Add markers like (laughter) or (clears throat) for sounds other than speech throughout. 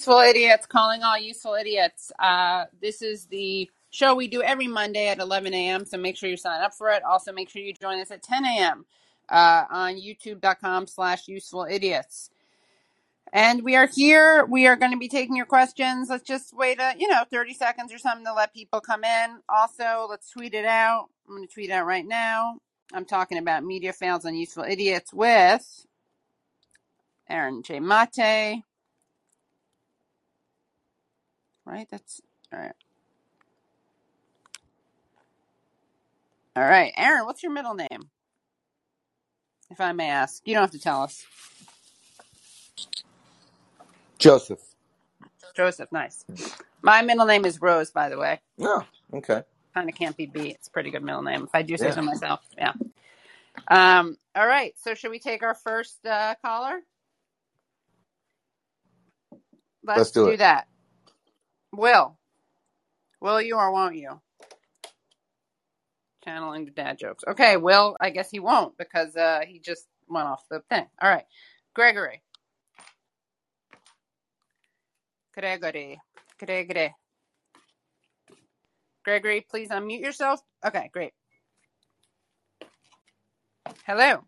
Useful idiots, calling all useful idiots. Uh, this is the show we do every Monday at 11 a.m. So make sure you sign up for it. Also, make sure you join us at 10 a.m. Uh, on YouTube.com/slash Useful Idiots. And we are here. We are going to be taking your questions. Let's just wait a you know 30 seconds or something to let people come in. Also, let's tweet it out. I'm going to tweet it out right now. I'm talking about media fails on Useful Idiots with Aaron J. Maté. Right? That's all right. All right, Aaron, what's your middle name, if I may ask? You don't have to tell us. Joseph. Joseph, nice. My middle name is Rose, by the way. Oh, okay. Kind of can't be beat. It's a pretty good middle name, if I do say Yeah. so myself. Yeah. Um. All right. So, should we take our first uh, caller? Let's do it. that. Will. Will you or won't you? Channeling the dad jokes. Okay, Will, I guess he won't because uh, he just went off the thing. All right. Gregory. Gregory. Gregory. Gregory, please unmute yourself. Okay, great. Hello.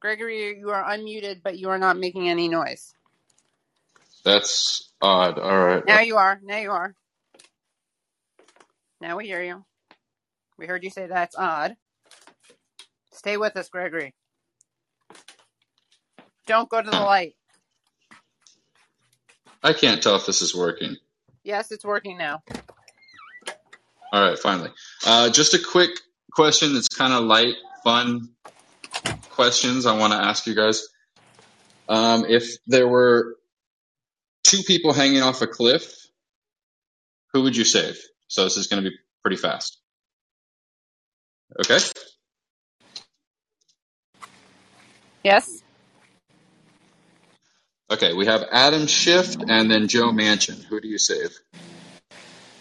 Gregory, you are unmuted, but you are not making any noise. That's odd. All right. Now you are. Now you are. Now we hear you. We heard you say that's odd. Stay with us, Gregory. Don't go to the light. I can't tell if this is working. Yes, it's working now. All right, finally. Uh, just a quick question that's kind of light, fun questions I want to ask you guys. Um, if there were two people hanging off a cliff, who would you save? So this is going to be pretty fast. Okay? Yes? Okay, we have Adam Schiff and then Joe Manchin. Who do you save?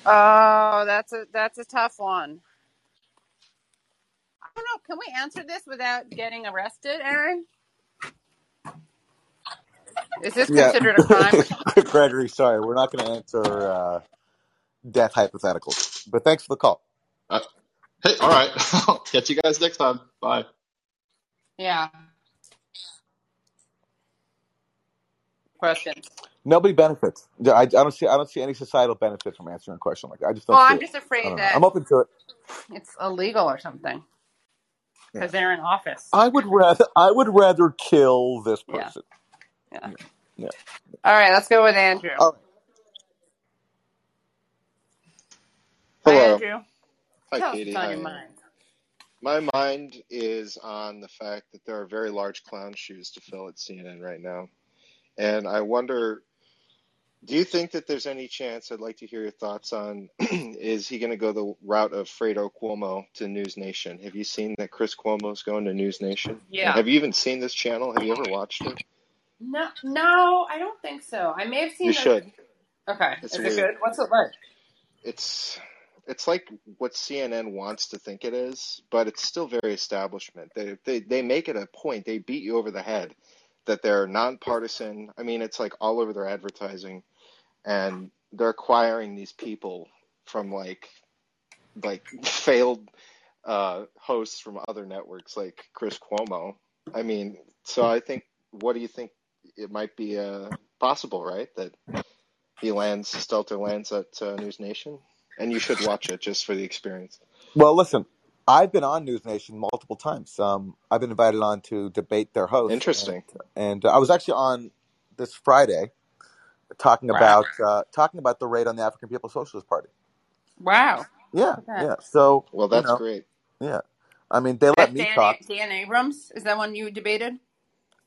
Oh, that's a that's a tough one. I don't know. Can we answer this without getting arrested, Aaron? Is this Yeah. considered a crime? (laughs) Gregory, sorry, we're not going to answer uh, death hypotheticals, but thanks for the call. Uh, hey, all right. (laughs) I'll catch you guys next time. Bye. Yeah. Questions. Nobody benefits. I, I don't see. I don't see any societal benefit from answering a question like that. I just don't Well, see I'm it. just I afraid don't know. that I'm open to it. it's illegal or something Yeah. because they're in office. I would rather. I would rather kill this Yeah. person. Yeah. Yeah. All right, let's go with Andrew. All right. Hi, Andrew. Hi, Tell Katie. what's on Hi, your mind. My mind is on the fact that there are very large clown shoes to fill at CNN right now. And I wonder, do you think that there's any chance, I'd like to hear your thoughts on, (clears throat) is he going to go the route of Fredo Cuomo to News Nation? Have you seen that Chris Cuomo's going to News Nation? And Yeah. have you even seen this channel? Have you ever watched it? No, no, I don't think so. I may have seen You should. Okay, It's is it good? What's it like? It's it's like what CNN wants to think it is, but it's still very establishment. They they they make it a point. They beat you over the head that they're nonpartisan. I mean, it's like all over their advertising, and they're acquiring these people from like like (laughs) failed uh, hosts from other networks, like Chris Cuomo. I mean, so I think. What do you think? It might be uh, possible, right? That he lands, Stelter lands at uh, News Nation, and you should watch it just for the experience. Well, listen. I've been on News Nation multiple times. Um, I've been invited on to debate their host, Interesting. and uh, I was actually on this Friday talking Wow. about uh, talking about the raid on the African People's Socialist Party. Wow. Yeah, Look at that. yeah. So Well, you that's know, great. yeah. I mean, they let me Dan, talk. Dan Abrams. Is that one you debated?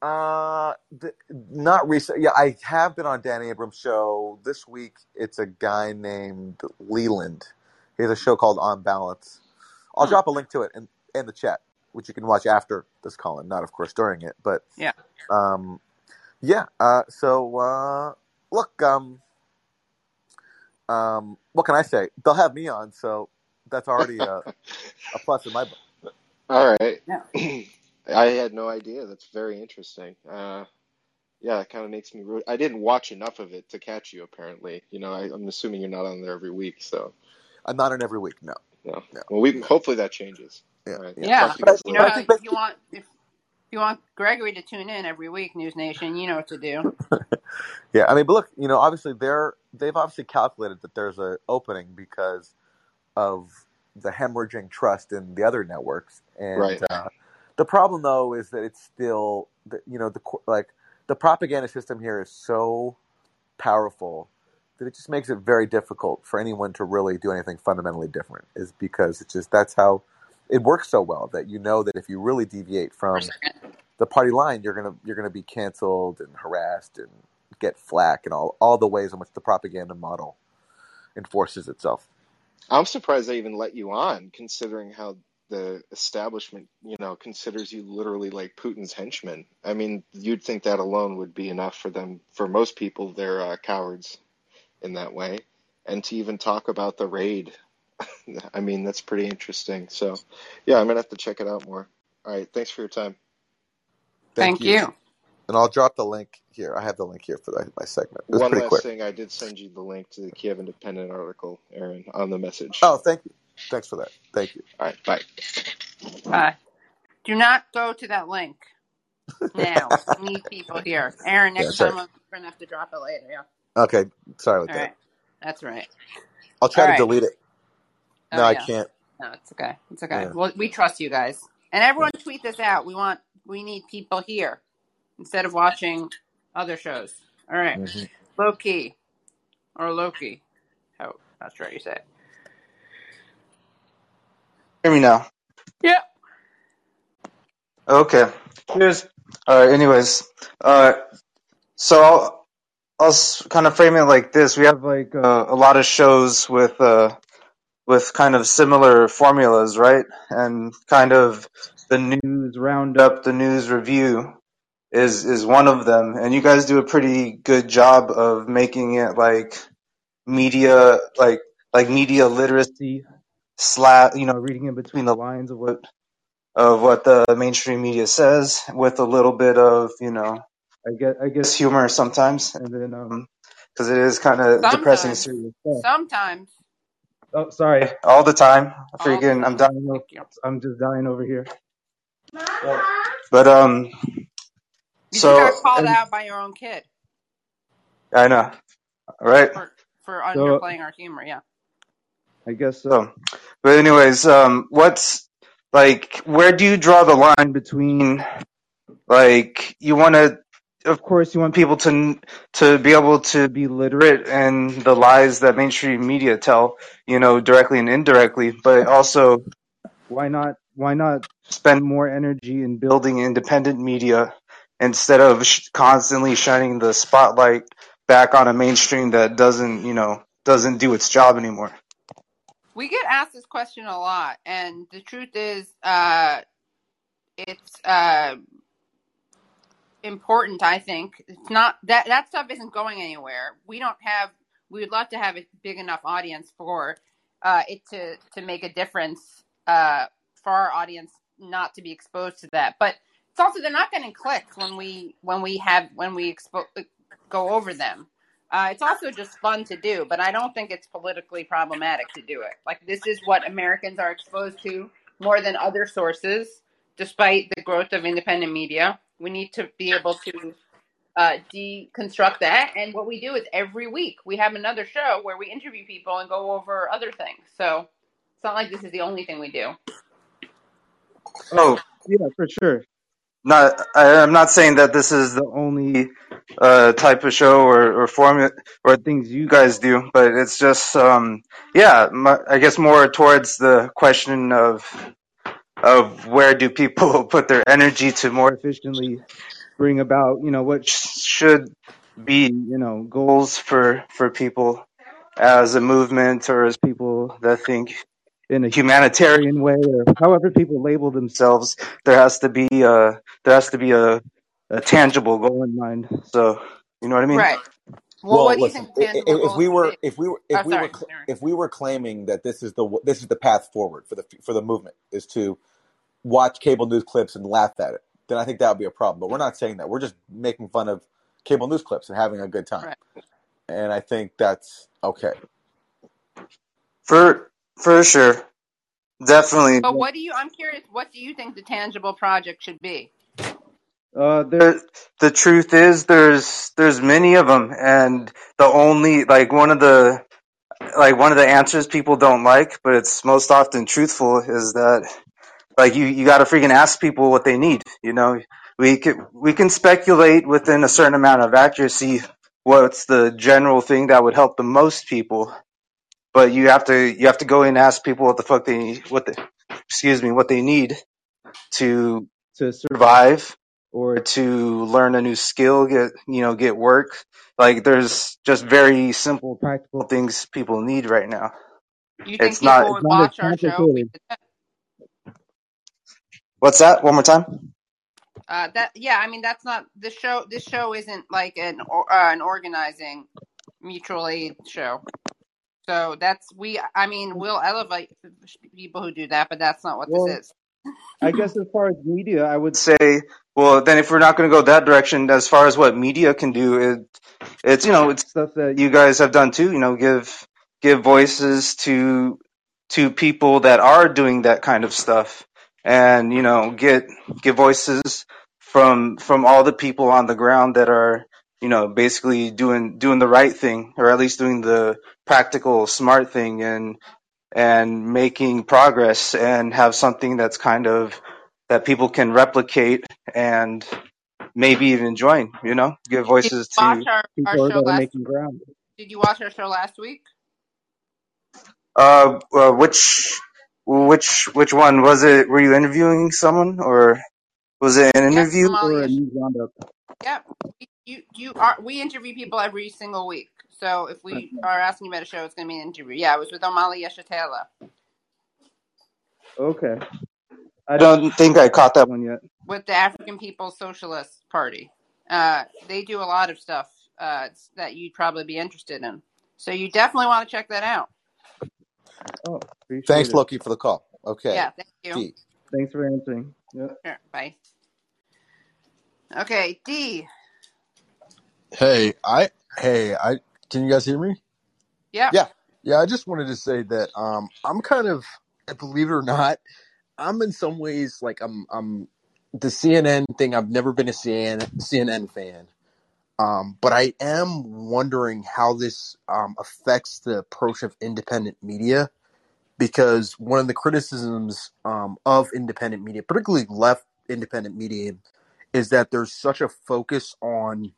Uh, th- not recent. Yeah, I have been on Dan Abrams' show this week. It's a guy named Leland. He has a show called On Balance. I'll Hmm. drop a link to it in, in the chat, which you can watch after this call, and not, of course, during it. But Yeah. um, yeah. Uh, so uh, look, um, um, what can I say? They'll have me on, so that's already a, a plus in my book. (laughs) All right. Yeah. (clears throat) I had no idea. That's very interesting. Uh, Yeah, it kind of makes me root. I didn't watch enough of it to catch you, apparently. You know, I, I'm assuming you're not on there every week, so I'm not on every week. No, no. no. Well, we hopefully that changes. Yeah, All right. yeah. Yeah, you But I, you know I later. how think if you want if you want Gregory to tune in every week, News Nation, you know what to do. (laughs) yeah. I mean, but look, you know, obviously they're they've obviously calculated that there's a opening because of the hemorrhaging trust in the other networks, and Right. uh, the problem though is that it's still, the, you know, the like the propaganda system here is so powerful that it just makes it very difficult for anyone to really do anything fundamentally different. Is because it's just that's how it works so well that you know that if you really deviate from the party line, you're gonna you're gonna be canceled and harassed and get flack and all all the ways in which the propaganda model enforces itself. I'm surprised they even let you on, considering how the establishment, you know, considers you literally like Putin's henchman. I mean, you'd think that alone would be enough for them. For most people, they're uh, cowards in that way. And to even talk about the raid, (laughs) I mean, that's pretty interesting. So, yeah, I'm gonna have to check it out more. All right, thanks for your time. Thank Thank you, you. and I'll drop the link here. I have the link here for the, my segment. It was One pretty last quick. thing, I did send you the link to the Kiev Independent article, Aaron, on the message. Oh, thank you. Thanks for that. Thank you. All right, bye. Bye. Do not go to that link now. We need people here. Aaron, Yeah, next sorry. time I'm gonna have to drop it later. Yeah. Okay, sorry All about that. right. That's right. I'll try All to right. delete it. Oh No, I yeah. can't. No, it's okay. It's okay. Yeah. Well, we trust you guys. And everyone tweet this out. We want we need people here instead of watching other shows. All right. hmm Loki or Loki. How that's right. you say it. Hear me now. Yeah. Okay. Cheers. All right. Anyways, uh, so I'll, I'll kind of frame it like this. We have like uh, a lot of shows with uh, with kind of similar formulas, right? And kind of the news roundup, the news review is is one of them. And you guys do a pretty good job of making it like media, like like media literacy, slat, you know, reading in between the lines of what of what the mainstream media says with a little bit of you know I guess I guess humor sometimes and then um because it is kind of depressing Sometimes. serious stuff. Sometimes. Oh, sorry, all the time. I All the freaking I'm dying. o- Thank you. I'm just dying over here. But, but um, You just so got called and out by your own kid I know, right? for for So underplaying our humor. Yeah. I guess so. But anyways, um, what's like? Where do you draw the line between like you want to? Of course, you want people to to be able to be literate and the lies that mainstream media tell, you know, directly and indirectly. But also, why not? Why not spend more energy in building independent media instead of sh- constantly shining the spotlight back on a mainstream that doesn't, you know, doesn't do its job anymore? We get asked this question a lot, and the truth is, uh, it's uh, important. I think it's not that that stuff isn't going anywhere. We don't have. We would love to have a big enough audience for uh, it to to make a difference uh, for our audience not to be exposed to that. But it's also they're not getting clicks when we when we have when we expo- go over them. Uh, it's also just fun to do, but I don't think it's politically problematic to do it. Like this is what Americans are exposed to more than other sources, despite the growth of independent media. We need to be able to uh, deconstruct that, and what we do is every week we have another show where we interview people and go over other things. So it's not like this is the only thing we do. Oh, yeah, for sure. Not, I, I'm not saying that this is the only uh, type of show or or format or things you guys do, but it's just, um, yeah, my, I guess more towards the question of of where do people (laughs) put their energy to more efficiently bring about, you know, what sh- should be, you know, goals for for people as a movement or as people that think in a humanitarian way or however people label themselves there has to be a there has to be a, a tangible goal in mind so you know what i mean Right. Well, Well, what do you think i- i- tangible If goals we were, if we were, Oh, if we were, sorry. if we were claiming that this is the this is the path forward for the for the movement is to watch cable news clips and laugh at it, then I think that would be a problem. But we're not saying that. We're just making fun of cable news clips and having a good time. Right. And I think that's okay. For for sure, definitely. But what do you? I'm curious. What do you think the tangible project should be? Uh, there, the truth is, there's there's many of them, and the only like one of the like one of the answers people don't like, but it's most often truthful, is that like you you got to freaking ask people what they need. You know, we can we can speculate within a certain amount of accuracy what's the general thing that would help the most people, but you have to you have to go in and ask people what the fuck they what the excuse me what they need to to survive or to learn a new skill, get you know get work. Like there's just very simple practical things people need right now. You think It's not people it's would not as watch our show? complicated. did that? What's that? One more time. Uh, that yeah, I mean that's not the show. This show isn't like an or, uh, an organizing mutual aid show. So that's we. I mean, we'll elevate people who do that, but that's not what Well, this is. I guess as far as media, I would say, well, then if we're not going to go that direction, as far as what media can do, it, it's you know it's stuff that you guys have done too. You know, give give voices to to people that are doing that kind of stuff, and you know get get voices from from all the people on the ground that are you know basically doing doing the right thing, or at least doing the practical, smart thing, and and making progress and have something that's kind of that people can replicate and maybe even join, you know, give Did you voices watch to our, our people show that are last? making ground. Did you watch our show last week? Uh, uh which which which one was it? Were you interviewing someone or was it an Yes, interview or Amalia. a news roundup? Yep. You you are. We interview people every single week. So if we are asking you about a show, it's going to be an interview. Yeah, it was with Amalia Shatela Okay. I don't think I caught that one yet. with the African People's Socialist Party. Uh, they do a lot of stuff uh, that you'd probably be interested in. So you definitely want to check that out. Oh, Thanks, it. Loki, for the call. Okay. Yeah, thank you. D. Thanks for answering. Yep. Sure, bye. Okay, D. Hey, I hey, I can you guys hear me? Yeah. Yeah. Yeah, I just wanted to say that um I'm kind of believe it or not, I'm in some ways like I'm I'm the CNN thing, I've never been a CNN CNN fan. Um, but I am wondering how this um, affects the approach of independent media because one of the criticisms um, of independent media, particularly left independent media, is that there's such a focus on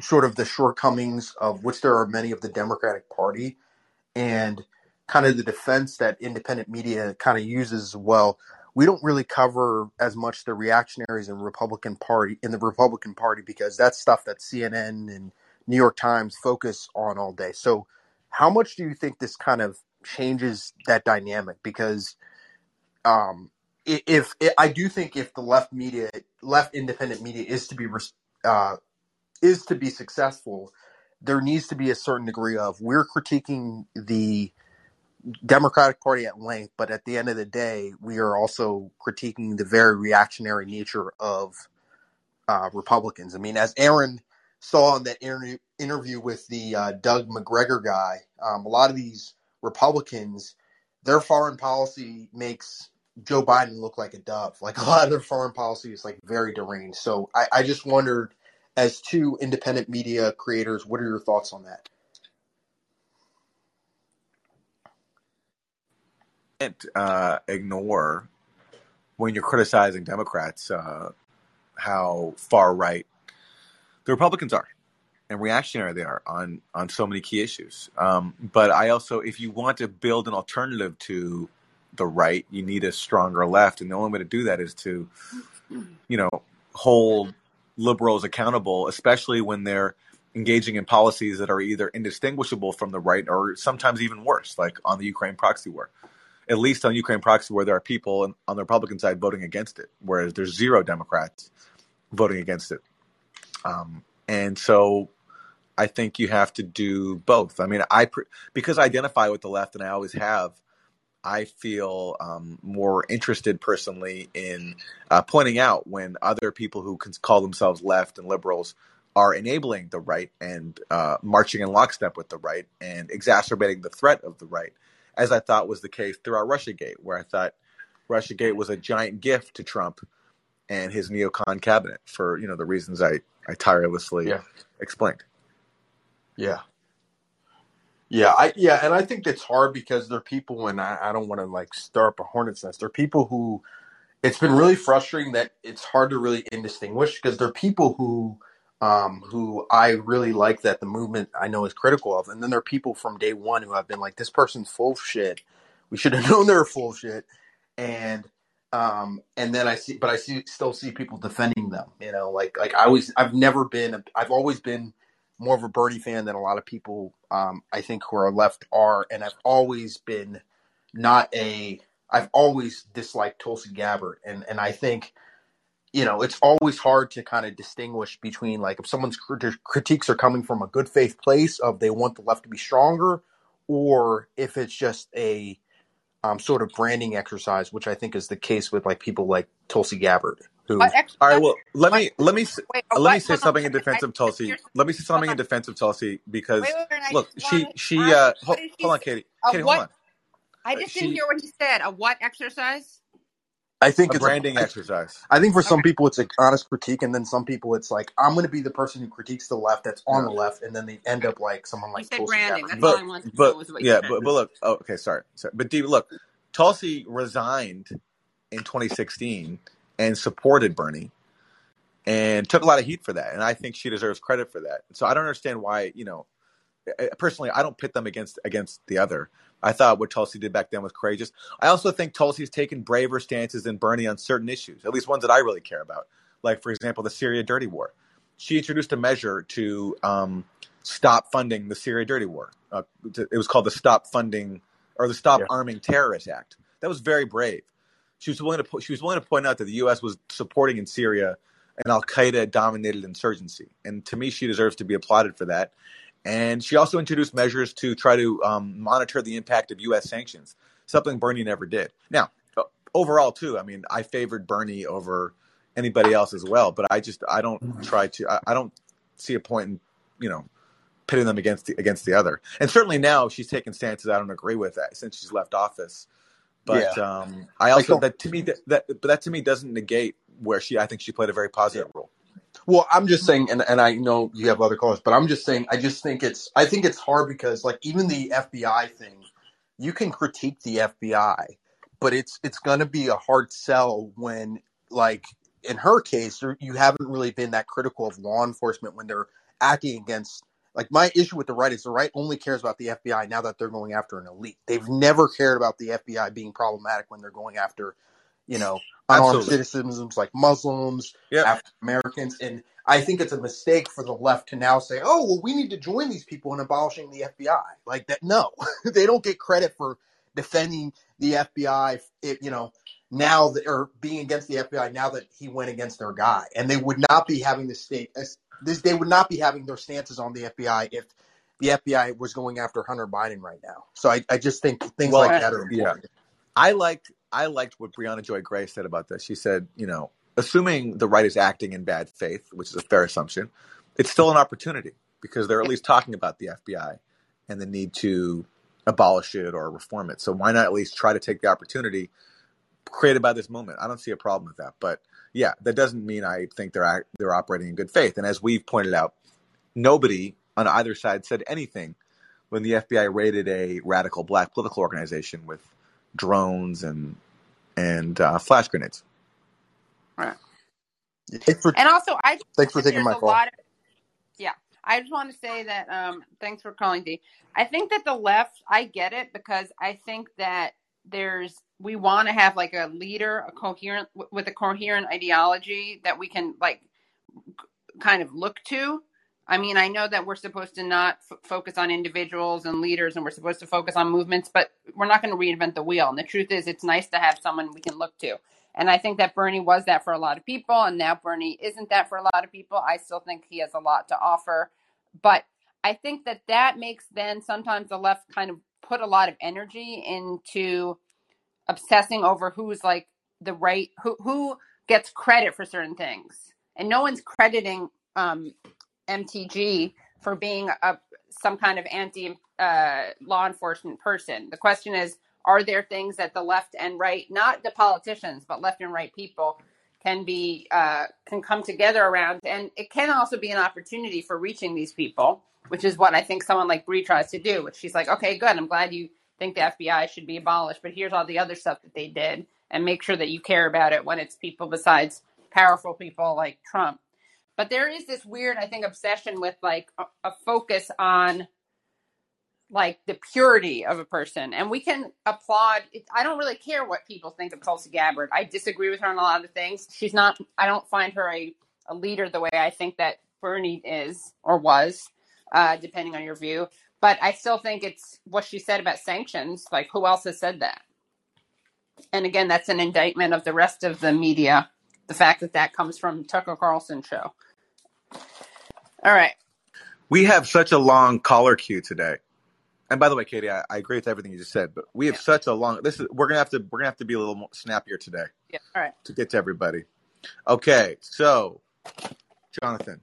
sort of the shortcomings of which there are many of the Democratic Party and kind of the defense that independent media kind of uses as well we don't really cover as much the reactionaries and Republican Party in the Republican Party because that's stuff that CNN and New York Times focus on all day. So how much do you think this kind of changes that dynamic because um if, i I do think if the left media left independent media is to be uh is to be successful there needs to be a certain degree of we're critiquing the Democratic Party at length, but at the end of the day, we are also critiquing the very reactionary nature of uh, Republicans. I mean, as Aaron saw in that interview, interview with the uh, Doug Macgregor guy, um, a lot of these Republicans, their foreign policy makes Joe Biden look like a dove. (laughs) Like a lot of their foreign policy is like very deranged. So I, I just wondered, as two independent media creators, what are your thoughts on that? Can't uh, ignore when you're criticizing Democrats uh, how far right the Republicans are and reactionary they are on on so many key issues. Um, but I also, if you want to build an alternative to the right, you need a stronger left, and the only way to do that is to, you know, hold liberals accountable, especially when they're engaging in policies that are either indistinguishable from the right or sometimes even worse, like on the Ukraine proxy war. At least on Ukraine proxy where there are people on the Republican side voting against it, whereas there's zero Democrats voting against it. Um, and so I think you have to do both. I mean, I because I identify with the left, and I always have. I feel um, more interested personally in uh, pointing out when other people who can call themselves left and liberals are enabling the right and uh, marching in lockstep with the right and exacerbating the threat of the right, as I thought was the case throughout RussiaGate, where I thought RussiaGate was a giant gift to Trump and his neocon cabinet for you know the reasons I I tirelessly Yeah. explained. Yeah. Yeah, I yeah, and I think it's hard because there are people, and I, I don't want to like stir up a hornet's nest. There are people who it's been really frustrating that it's hard to really indistinguish because there are people who um who I really like that the movement I know is critical of, and then there are people from day one who have been like, this person's full shit. We should have (laughs) known they're full shit, and um and then I see, but I see still see people defending them. You know, like like I always I've never been I've always been more of a Bernie fan than a lot of people um, I think who are left are, and I've always been not a. I've always disliked Tulsi Gabbard, and and I think you know it's always hard to kind of distinguish between like if someone's crit- critiques are coming from a good faith place of they want the left to be stronger, or if it's just a um, sort of branding exercise, which I think is the case with like people like Tulsi Gabbard, who What exercise? All right, well let me let me Wait, let what? me say Hold on. something in I- defense I- of Tulsi. Let me say something in hold defense of Tulsi because Wait, wait, wait, look, she she uh hold, hold on, say? Katie. A Katie, what? hold on. I Uh, just she- didn't hear what you said. A what exercise? I think it's A it's branding a, exercise. I think for some people it's an honest critique, and then some people it's like I'm going to be the person who critiques the left that's on No. the left, and then they end up like someone You like said Tulsi branding. That's who's all I wanted to know but was what you yeah, said. but but look. Oh, okay, sorry. sorry. But Dee, look, Tulsi resigned in 2016 and supported Bernie and took a lot of heat for that, and I think she deserves credit for that. So I don't understand why you know. Personally, I don't pit them against against the other. I thought what Tulsi did back then was courageous. I also think Tulsi's taken braver stances than Bernie on certain issues, at least ones that I really care about. Like, for example, the Syria dirty war. She introduced a measure to um, stop funding the Syria dirty war. Uh, it was called the Stop Funding or the Stop Yeah. Arming Terrorists Act. That was very brave. She was willing to po- she was willing to point out that the U.S. was supporting in Syria an Al Qaeda dominated insurgency, and to me, she deserves to be applauded for that. And she also introduced measures to try to um, monitor the impact of U.S. sanctions, something Bernie never did. Now, uh, overall, too, I mean, I favored Bernie over anybody else as well, but I just I don't try to I, I don't see a point in you know pitting them against the, against the other. And certainly now she's taken stances I don't agree with that since she's left office. But um, I also don't- that to me that, that but that to me doesn't negate where she I think she played a very positive role. Well, I'm just saying, and, and I know you have other callers, but I'm just saying, I just think it's, I think it's hard because like even the FBI thing, you can critique the FBI, but it's it's going to be a hard sell when like in her case, you haven't really been that critical of law enforcement when they're acting against. Like my issue with the right is the right only cares about the FBI now that they're going after an elite. They've never cared about the FBI being problematic when they're going after, you know, unarmed Absolutely. citizens like Muslims, Yep. African Americans, and I think it's a mistake for the left to now say, "Oh, well, we need to join these people in abolishing the FBI." Like that, no, (laughs) they don't get credit for defending the FBI. It, you know, now that or being against the FBI now that he went against their guy, and they would not be having the state. This, they would not be having their stances on the FBI if the FBI was going after Hunter Biden right now. So I, I just think things Well, like that are yeah. important. I liked I liked what Briahna Joy Gray said about this. She said, you know, assuming the right is acting in bad faith, which is a fair assumption, it's still an opportunity because they're at least talking about the FBI and the need to abolish it or reform it. So why not at least try to take the opportunity created by this moment? I don't see a problem with that. But yeah, that doesn't mean I think they're they're operating in good faith. And as we've pointed out, nobody on either side said anything when the FBI raided a radical black political organization with drones and and uh, flash grenades. Thanks for, And also, I just thanks for taking my call. of yeah. I just want to say that um, thanks for calling, D. I think that the left, I get it because I think that there's we want to have like a leader, a coherent with a coherent ideology that we can like kind of look to. I mean, I know that we're supposed to not f- focus on individuals and leaders, and we're supposed to focus on movements, but we're not going to reinvent the wheel. And the truth is, it's nice to have someone we can look to. And I think that Bernie was that for a lot of people, and now Bernie isn't that for a lot of people. I still think he has a lot to offer, but I think that that makes then sometimes the left kind of put a lot of energy into obsessing over who's like the right who who gets credit for certain things, and no one's crediting um, MTG for being a some kind of anti uh, law enforcement person. The question is, are there things that the left and right, not the politicians, but left and right people, can be uh, can come together around, and it can also be an opportunity for reaching these people, which is what I think someone like Bree tries to do. Which she's like, okay, good, I'm glad you think the FBI should be abolished, but here's all the other stuff that they did, and make sure that you care about it when it's people besides powerful people like Trump. But there is this weird, I think, obsession with like a, a focus on like the purity of a person. And we can applaud it, i don't really care what people think of tulsi gabbard. I disagree with her on a lot of things. She's not i don't find her a, a leader the way i think that bernie is or was uh, depending on your view. But i still think it's what she said about sanctions. Like who else has said that? And again that's an indictment of the rest of the media the fact that that comes from tucker carlson show all right We have such a long caller queue today. And by the way, Katie, I, I agree with everything you just said, but we have yeah such a long. This is we're gonna have to we're gonna have to be a little more snappier today yeah all right to get to everybody. Okay, so Jonathan,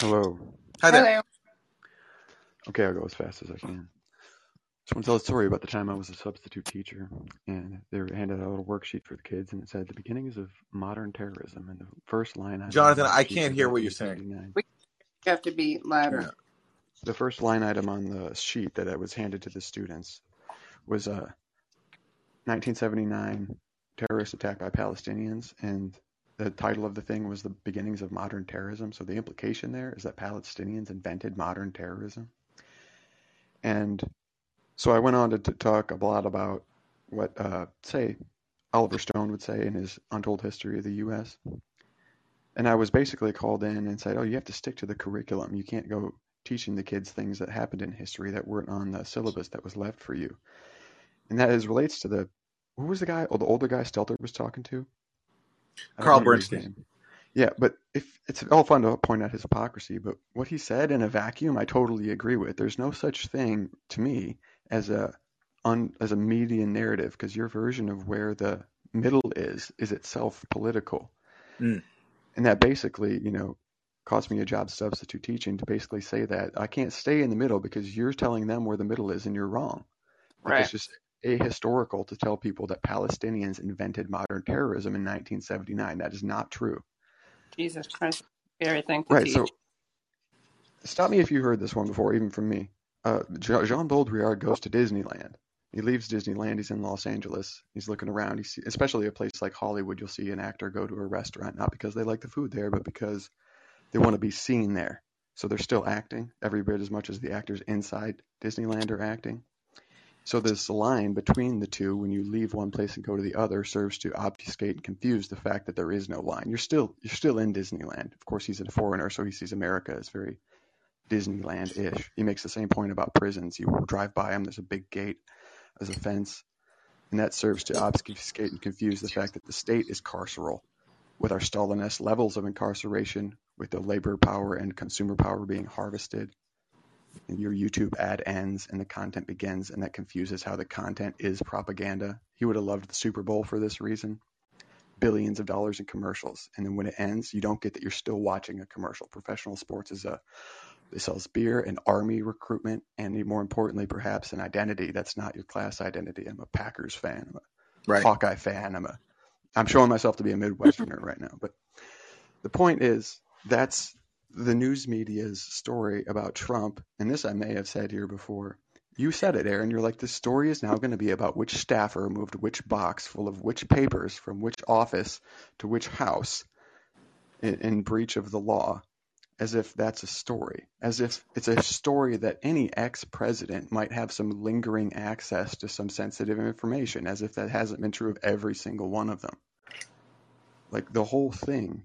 Hello. hi there. hello Okay, I'll go as fast as I can. Just want to tell a story about the time I was a substitute teacher, and they were handed out a little worksheet for the kids, and it said the beginnings of modern terrorism, and the first line item on the Jonathan, I sheet can't hear what you're saying. we have to be louder Yeah. The first line item on the sheet that I was handed to the students was uh, a 1979 terrorist attack by Palestinians, and the title of the thing was the beginnings of modern terrorism. So the implication there is that Palestinians invented modern terrorism. And so I went on to, to talk a lot about what, uh, say, Oliver Stone would say in his Untold History of the U.S. And I was basically called in and said, "Oh, you have to stick to the curriculum. You can't go teaching the kids things that happened in history that weren't on the syllabus that was left for you." And that is relates to the who was the guy? Oh, the older guy Stelter was talking to. Carl Bernstein. Yeah, but if it's all fun to point out his hypocrisy, but what he said in a vacuum, I totally agree with. There's no such thing to me as a un, as a median narrative because your version of where the middle is is itself political, Mm. and that basically, you know, cost me a job substitute teaching to basically say that I can't stay in the middle because you're telling them where the middle is and you're wrong. Like right it's just ahistorical to tell people that Palestinians invented modern terrorism in 1979. That is not true. jesus christ scary thing to Right. So teach stop me if you heard this one before, even from me. Uh, Je- Jean Baudrillard goes to Disneyland. He leaves Disneyland. He's in Los Angeles. He's looking around. He especially a place like Hollywood, you'll see an actor go to a restaurant not because they like the food there, but because they want to be seen there. So they're still acting every bit as much as the actors inside Disneyland are acting. So this line between the two, when you leave one place and go to the other, serves to obfuscate and confuse the fact that there is no line. You're still you're still in Disneyland. Of course, he's a foreigner, so he sees America as very Disneyland-ish. He makes the same point about prisons. You drive by them, there's a big gate as a fence, and that serves to obfuscate and confuse the fact that the state is carceral, with our Stalinist levels of incarceration, with the labor power and consumer power being harvested. And your YouTube ad ends and the content begins, and that confuses how the content is propaganda. He would have loved the Super Bowl for this reason. Billions of dollars in commercials, and then when it ends, you don't get that you're still watching a commercial. Professional sports is a it sells beer and army recruitment, and more importantly, perhaps an identity that's not your class identity. I'm a Packers fan. I'm a Right. Hawkeye fan. I'm a I'm showing myself to be a Midwesterner right now. But the point is that's the news media's story about Trump, and this I may have said here before. You said it, Aaron. You're like, the story is now going to be about which staffer moved which box full of which papers from which office to which house in, in breach of the law, as if that's a story, as if it's a story that any ex president might have some lingering access to some sensitive information, as if that hasn't been true of every single one of them. Like the whole thing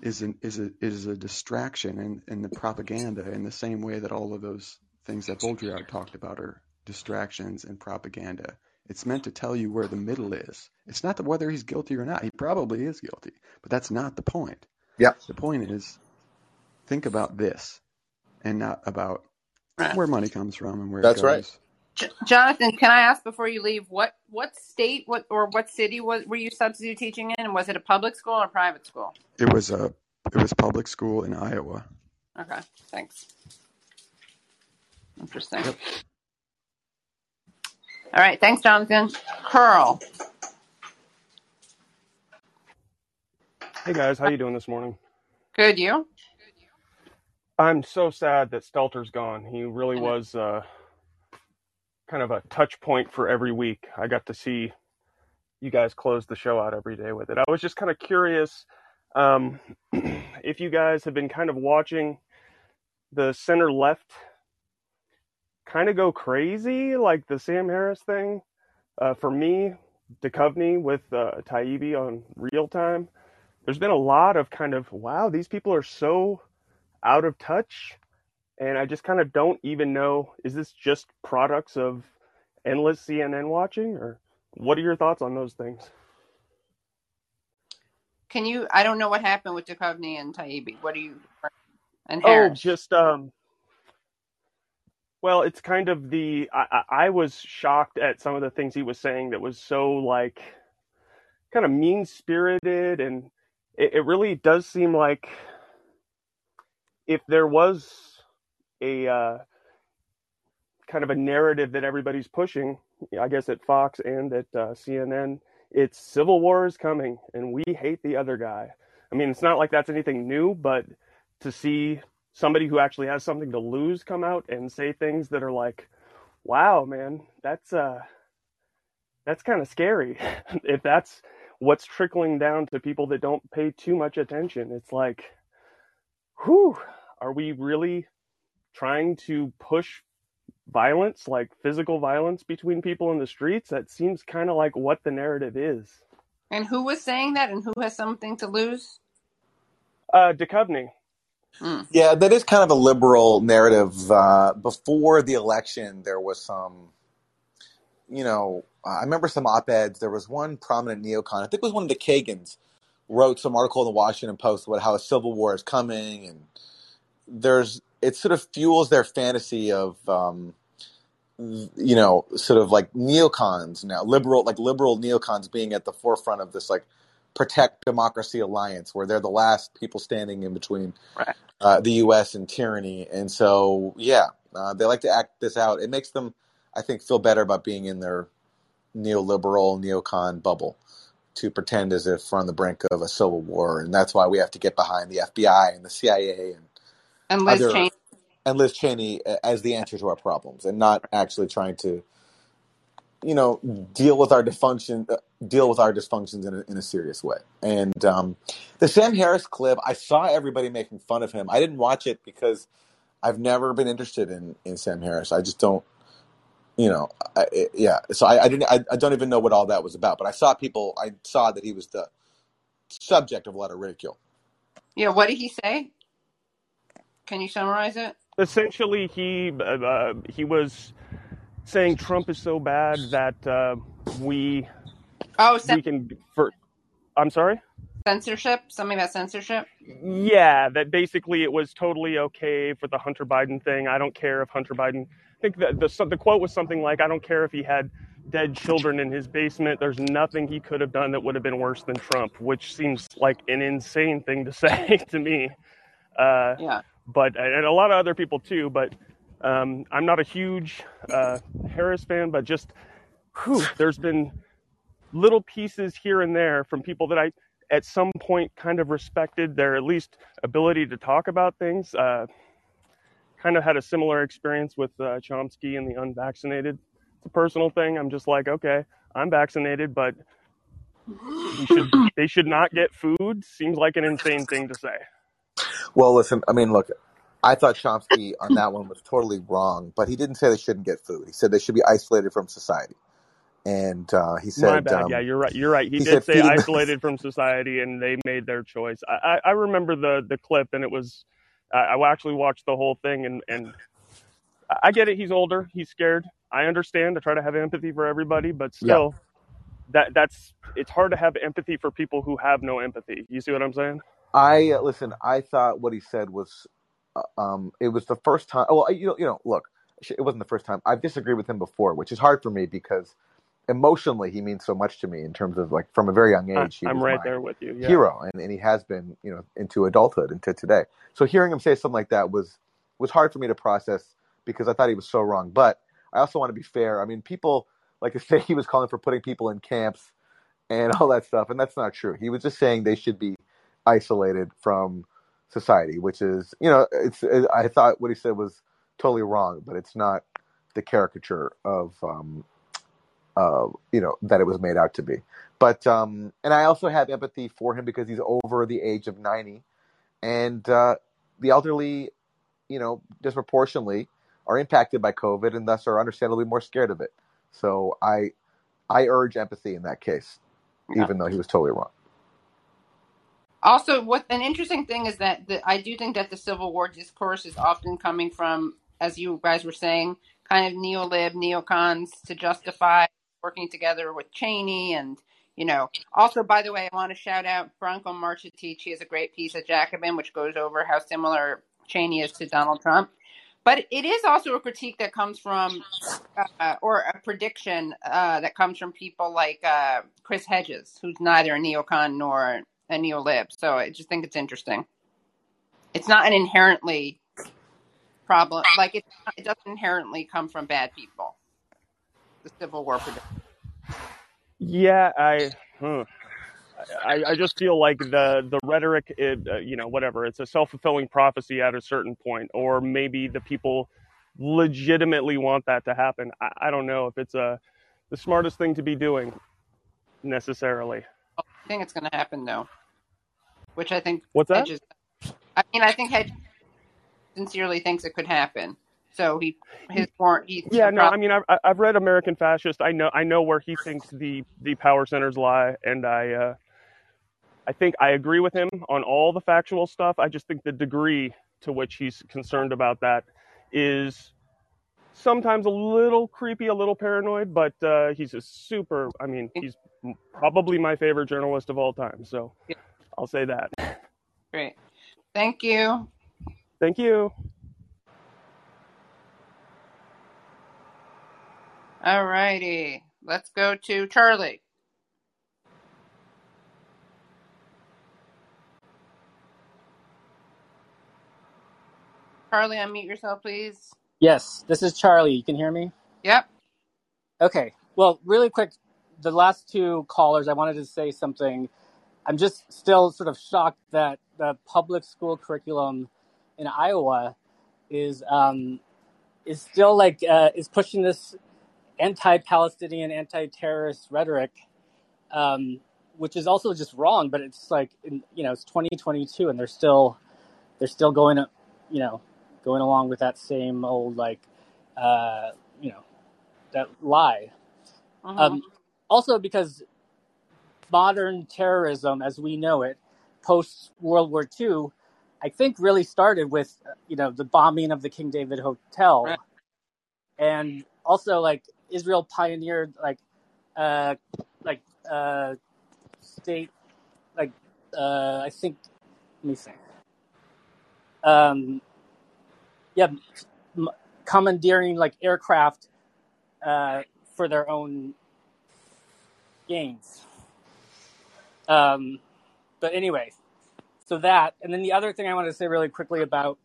is an, is a is a distraction in, in the propaganda in the same way that all of those things that Baudrillard talked about are distractions and propaganda. It's meant to tell you where the middle is. It's not whether he's guilty or not. He probably is guilty, but that's not the point. Yep. The point is think about this and not about where money comes from and where That's it goes. right. J- Jonathan, can I ask before you leave what what state, what or what city was were you substitute teaching in? And was it a public school or a private school? It was a it was public school in Iowa. Okay, thanks. Interesting. Yep. All right, thanks, Jonathan. Curl. Hey guys, how you doing this morning? Good, you? I'm so sad that Stelter's gone. He really was uh, kind of a touch point for every week. I got to see you guys close the show out every day with it. I was just kind of curious um, (clears throat) if you guys have been kind of watching the center left kind of go crazy, like the Sam Harris thing. Uh, for me, Duchovny with uh, Taibbi on real time. There's been a lot of kind of wow, these people are so out of touch, and I just kind of don't even know is this just products of endless CNN watching, or what are your thoughts on those things? Can you? I don't know what happened with Duchovny and Taibbi. What do you and Oh, Harris? just um, well, it's kind of the I, I I was shocked at some of the things he was saying that was so like kind of mean spirited, and it, it really does seem like if there was a uh, kind of a narrative that everybody's pushing, I guess at Fox and at uh, CNN, it's civil war is coming and we hate the other guy. I mean, it's not like that's anything new, but to see somebody who actually has something to lose come out and say things that are like, "Wow, man, that's uh that's kind of scary." (laughs) if that's what's trickling down to people that don't pay too much attention, it's like, whew, are we really trying to push violence, like physical violence between people in the streets? That seems kind of like what the narrative is. And who was saying that? And who has something to lose? Uh, Duchovny. Mm. Yeah, that is kind of a liberal narrative. Uh, before the election, there was some, you know, I remember some op-eds. There was one prominent neocon, I think it was one of the Kagans, wrote some article in the Washington Post about how a civil war is coming, and there's it sort of fuels their fantasy of, um, you know, sort of like neocons now, liberal like liberal neocons being at the forefront of this like protect democracy alliance, where they're the last people standing in between Right. uh, the U.S. and tyranny. And so, yeah, uh, they like to act this out. It makes them, I think, feel better about being in their neoliberal neocon bubble to pretend as if we're on the brink of a civil war, and that's why we have to get behind the FBI and the CIA and And Liz other Cheney. and Liz Cheney as the answer to our problems, and not actually trying to, you know, deal with our dysfunction, uh, deal with our dysfunctions in a, in a serious way. And um, the Sam Harris clip, I saw everybody making fun of him. I didn't watch it because I've never been interested in in Sam Harris. I just don't, you know, I, it, yeah. So I, I didn't, I, I don't even know what all that was about. But I saw people, I saw that he was the subject of a lot of ridicule. Yeah, what did he say? Can you summarize it? Essentially, he uh, uh, he was saying Trump is so bad that uh, we Oh, cen- we can. For, I'm sorry. censorship. Something about censorship. Yeah, that basically it was totally okay for the Hunter Biden thing. I don't care if Hunter Biden. I think that the the quote was something like, "I don't care if he had dead children in his basement. There's nothing he could have done that would have been worse than Trump," which seems like an insane thing to (laughs) say to me. Uh, Yeah. but and a lot of other people too. But um, I'm not a huge uh, Harris fan, but just whew, there's been little pieces here and there from people that I at some point kind of respected their at least ability to talk about things. Uh, kind of had a similar experience with uh, Chomsky and the unvaccinated. It's a personal thing. I'm just like, okay, I'm vaccinated, but should they should not get food. Seems like an insane thing to say. Well, listen, I mean, look, I thought Chomsky on that one was totally wrong, but he didn't say they shouldn't get food. He said they should be isolated from society. And uh, he My said, bad. Yeah, um, you're right. You're right. He he did say them. isolated from society, and they made their choice. I, I, I remember the the clip, and it was. I, I actually watched the whole thing, and and I get it. He's older. He's scared. I understand. I try to have empathy for everybody, but yeah. still, that that's it's hard to have empathy for people who have no empathy. You see what I'm saying? I uh, listen. I thought what he said was, uh, um, it was the first time. Well, you know, you know, look, it wasn't the first time. I've disagreed with him before, which is hard for me because emotionally he means so much to me in terms of like from a very young age he I'm was right there with you. Yeah. hero and, and he has been you know into adulthood into today so hearing him say something like that was was hard for me to process because i thought he was so wrong but i also want to be fair i mean people like to say (laughs) he was calling for putting people in camps and all that stuff and that's not true he was just saying they should be isolated from society which is you know it's it, i thought what he said was totally wrong but it's not the caricature of um uh, you know that it was made out to be. But um, and I also have empathy for him because he's over the age of ninety, and uh, the elderly, you know, disproportionately are impacted by COVID and thus are understandably more scared of it. So I I urge empathy in that case, Yeah. even though he was totally wrong. Also, what an interesting thing is that the, I do think that the Civil War discourse is often coming from, as you guys were saying, kind of neo-lib, neocons to justify working together with Cheney, and you know. Also, by the way, I want to shout out Branko Marcetic. He has a great piece at Jacobin, which goes over how similar Cheney is to Donald Trump. But it is also a critique that comes from, uh, or a prediction uh, that comes from people like uh, Chris Hedges, who's neither a neocon nor a neo-lib. So I just think it's interesting. It's not an inherently problem. Like it, it doesn't inherently come from bad people. The Civil War prediction. Yeah, I, huh. I, I just feel like the the rhetoric, it, uh, you know, whatever. It's a self fulfilling prophecy at a certain point, or maybe the people legitimately want that to happen. I, I don't know if it's a the smartest thing to be doing necessarily. I think it's going to happen though, which I think What's that? Hedges. I mean, I think Hedges sincerely thinks it could happen. So he his warrant. He Yeah, no, I mean, I've I've read American Fascist. I know I know where he thinks the the power centers lie, and I uh, I think I agree with him on all the factual stuff. I just think the degree to which he's concerned about that is sometimes a little creepy, a little paranoid, but uh, he's a super. I mean, he's probably my favorite journalist of all time. So Yeah. I'll say that. great. Thank you. Thank you. All righty. Let's go to Charlie. Charlie, unmute yourself, please. Yes, this is Charlie. You can hear me? Yep. Okay. Well, really quick, the last two callers, I wanted to say something. I'm just still sort of shocked that the public school curriculum in Iowa is um, is still like uh, is pushing this anti-Palestinian, anti-terrorist rhetoric, um, which is also just wrong. But it's like in, you know it's 2022, and they're still they're still going you know going along with that same old like uh, you know that lie. Mhm. Um, also, because modern terrorism, as we know it, post World War II, I think really started with you know the bombing of the King David Hotel, Right. and also like Israel pioneered like uh, like uh, state like uh, I think let me think. Um, yeah, m- commandeering like aircraft uh, for their own gains. Um, but anyway, so that, and then the other thing I wanted to say really quickly about,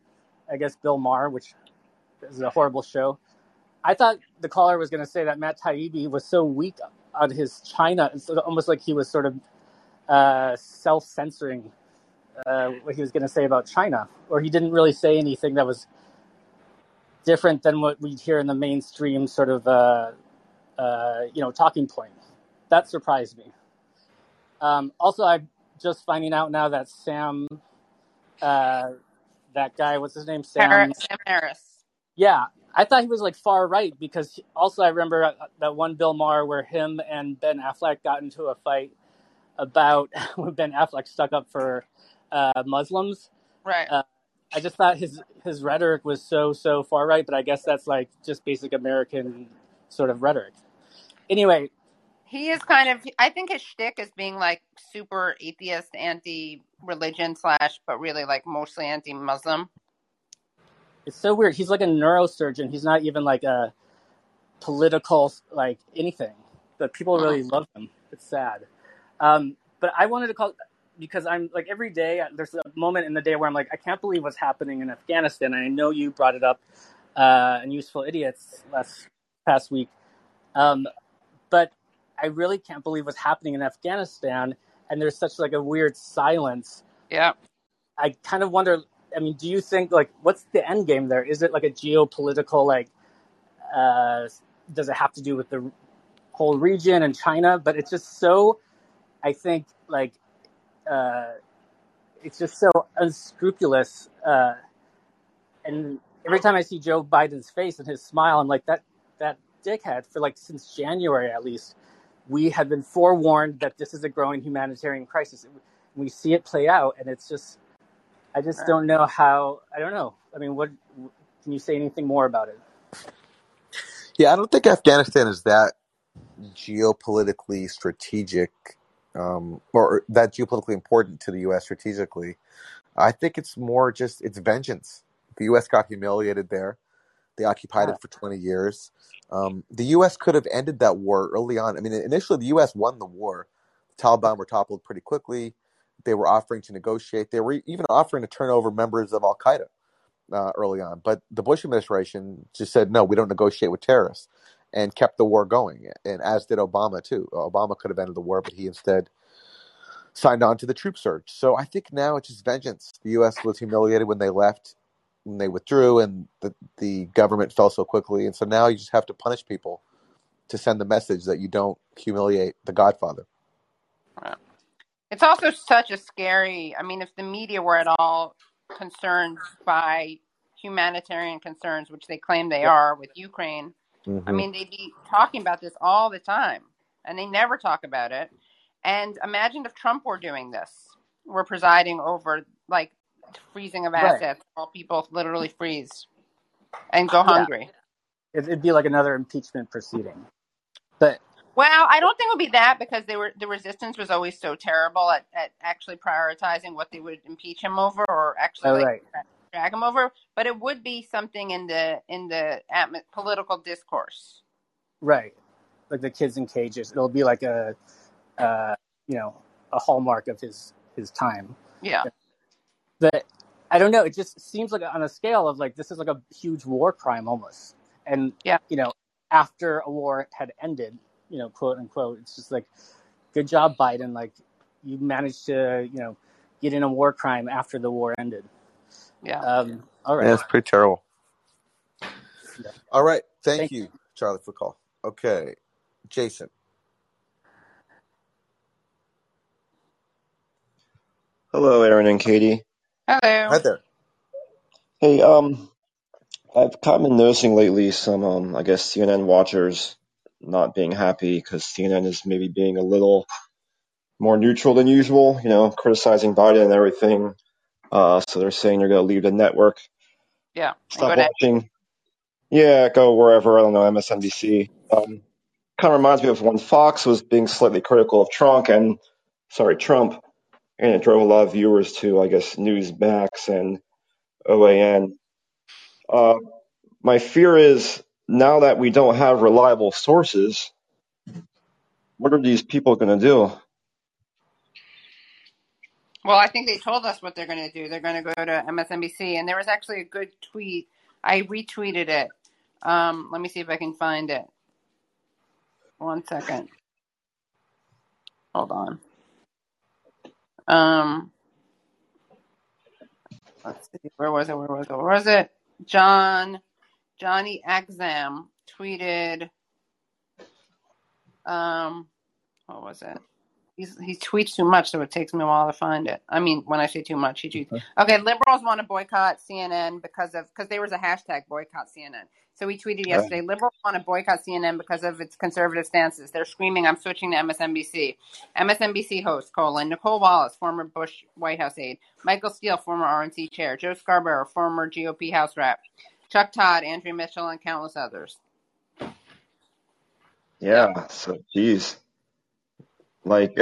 I guess, Bill Maher, which is a horrible show. I thought the caller was going to say that Matt Taibbi was so weak on his China, it's almost like he was sort of uh, self censoring uh, what he was going to say about China, or he didn't really say anything that was different than what we'd hear in the mainstream sort of, uh, uh, you know, talking point. That surprised me. Um, also, I'm just finding out now that Sam, uh, that guy, what's his name? Sam. Harris, Sam Harris. Yeah, I thought he was like far right because also I remember uh, that one Bill Maher where him and Ben Affleck got into a fight about (laughs) when Ben Affleck stuck up for uh, Muslims. Right. Uh, I just thought his his rhetoric was so so far right, but I guess that's like just basic American sort of rhetoric. Anyway, he is kind of. I think his shtick is being like super atheist, anti-religion slash, but really like mostly anti-Muslim. It's so weird. He's like a neurosurgeon. He's not even like a political like anything. but people really love him. It's sad. Um, but I wanted to call because I'm like every day there's a moment in the day where I'm like I can't believe what's happening in Afghanistan. And I know you brought it up uh, in Useful Idiots last past week, um, but I really can't believe what's happening in Afghanistan. And there's such like a weird silence. Yeah. I kind of wonder. I mean, do you think like what's the end game there? Is it like a geopolitical like? Uh, does it have to do with the whole region and China? But it's just so. I think like uh, it's just so unscrupulous. Uh, and every time I see Joe Biden's face and his smile, I'm like that that dickhead for like since January at least. We had been forewarned that this is a growing humanitarian crisis. We see it play out, and it's just I just don't know how. I don't know. I mean, what can you say anything more about it? Yeah, I don't think Afghanistan is that geopolitically strategic, um, or that geopolitically important to the U.S. strategically. I think it's more just it's vengeance. The U.S. got humiliated there. They occupied Yeah. it for 20 years. Um, the U.S. could have ended that war early on. I mean, initially the U.S. won the war. The Taliban were toppled pretty quickly. They were offering to negotiate. They were even offering to turn over members of Al Qaeda uh, early on. But the Bush administration just said, no, we don't negotiate with terrorists and kept the war going. And as did Obama, too. Obama could have ended the war, but he instead signed on to the troop surge. So I think now it's just vengeance. The U.S. was humiliated when they left, when they withdrew, and the, the government fell so quickly. And so now you just have to punish people to send the message that you don't humiliate the Godfather. It's also such a scary. I mean, if the media were at all concerned by humanitarian concerns, which they claim they are with Ukraine, I hmm mean, they'd be talking about this all the time, and they never talk about it. And imagine if Trump were doing this, were presiding over like freezing of Right. assets while people literally freeze and go Yeah. hungry. It, it'd be like another impeachment proceeding. But Well, I don't think it would be that because they were the resistance was always so terrible at, at actually prioritizing what they would impeach him over or actually oh like drag him over. But it would be something in the in the atmo- political discourse. right, like the kids in cages. It'll be like a, uh, you know, a hallmark of his his time. Yeah, But I don't know. It just seems like on a scale of like this is like a huge war crime almost. And yeah, you know, after a war had ended, you know, quote unquote, it's just like, good job, Biden. Like you managed to, you know, get in a war crime after the war ended. yeah. Um, all Yeah, right. it's pretty terrible. Yeah. All right. Thank Thank you, Charlie, for the call. Okay. Jason. Hello, Aaron and Katie. Hello. Hi there. Hey, um, I've kind of been noticing lately some, um, I guess CNN watchers not being happy because CNN is maybe being a little more neutral than usual, you know, criticizing Biden and everything. Uh, so they're saying they're going to leave the network, Yeah, stop go to watching. Yeah, go wherever, I don't know, MSNBC. Um, kind of reminds me of when Fox was being slightly critical of Trump and, sorry, Trump, and it drove a lot of viewers to, I guess, Newsmax and OAN. Uh, my fear is now that we don't have reliable sources, what are these people going to do? Well, I think they told us what they're going to do. They're going to go to MSNBC, and there was actually a good tweet. I retweeted it. Um, let me see if I can find it. One second. Hold on. Um, let's see. Where was it? Where was it? Where was it? John, Johnny Exam tweeted. Um, what was it? He's, he tweets too much, so it takes me a while to find it. I mean, when I say too much, he tweets. Okay, liberals want to boycott CNN because of because there was a hashtag boycott CNN. So he tweeted yesterday, liberals want to boycott CNN because of its conservative stances. They're screaming, "I'm switching to MSNBC." MSNBC host colon Nicolle Wallace, former Bush White House aide, Michael Steele, former RNC chair, Joe Scarborough, former GOP House rep, Chuck Todd, Andrea Mitchell, and countless others. Yeah, so geez, like,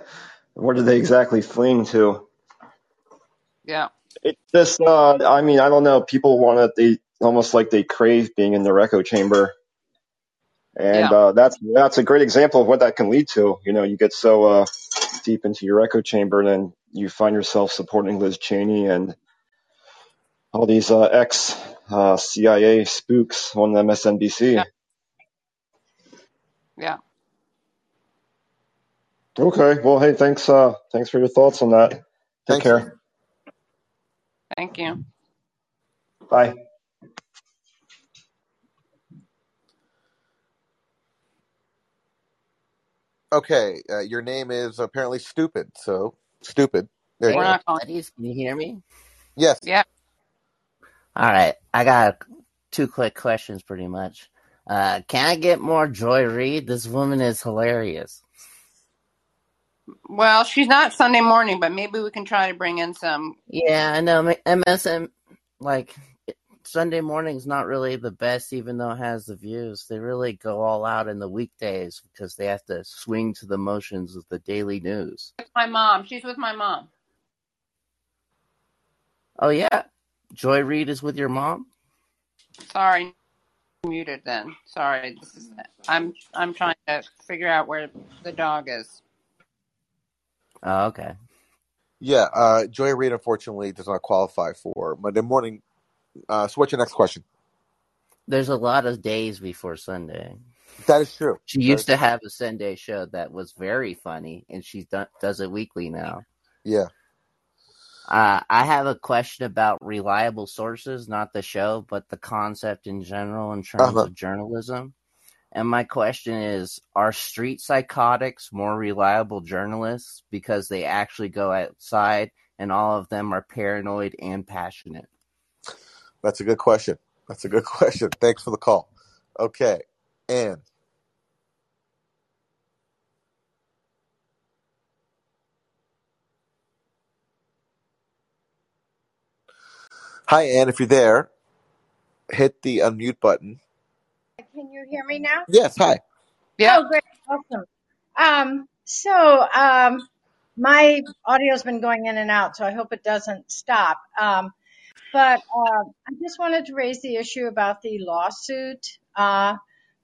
(laughs) what are they exactly fleeing to? Yeah. It just, uh, I mean, I don't know. People want to, they almost like they crave being in their echo chamber and Yeah. uh, that's that's a great example of what that can lead to. You know, you get so uh, deep into your echo chamber, and then you find yourself supporting Liz Cheney and all these uh, ex uh, CIA spooks on MSNBC. Yeah. Yeah. Okay, well, hey, thanks, uh, thanks for your thoughts on that. Take Thanks. care. Thank you. Bye. Okay, uh, your name is apparently stupid. So stupid. There you We're go. not calling. buddies, can you hear me? Yes. Yeah. All right, I got two quick questions, pretty much. Uh, can I get more Joy Reid? This woman is hilarious. Well, she's not Sunday morning, but maybe we can try to bring in some. Yeah, I know. MSM, like Sunday morning's not really the best, even though it has the views. They really go all out in the weekdays because they have to swing to the motions of the daily news. With my mom. She's with my mom. Oh yeah, Joy Reid is with your mom. Sorry, muted. Then sorry. This is. I'm. I'm trying to figure out where the dog is. Oh, okay. Yeah. Uh, Joy Reid unfortunately does not qualify for Monday morning. Uh, so what's your next question? There's a lot of days before Sunday. That is true. She That used is- to have a Sunday show that was very funny, and she do- does it weekly now. Yeah. Uh, I have a question about reliable sources, not the show, but the concept in general in terms Uh-huh. of journalism. And my question is Are street psychotics more reliable journalists because they actually go outside and all of them are paranoid and passionate? That's a good question. That's a good (laughs) question. Thanks for the call. Okay. Anne. Hi, Anne. If you're there, hit the unmute button. Can you hear me now? Yes. Hi. Yeah. Oh, great. Awesome. Um, so, um, my audio's been going in and out, so I hope it doesn't stop. Um, but uh, I just wanted to raise the issue about the lawsuit uh,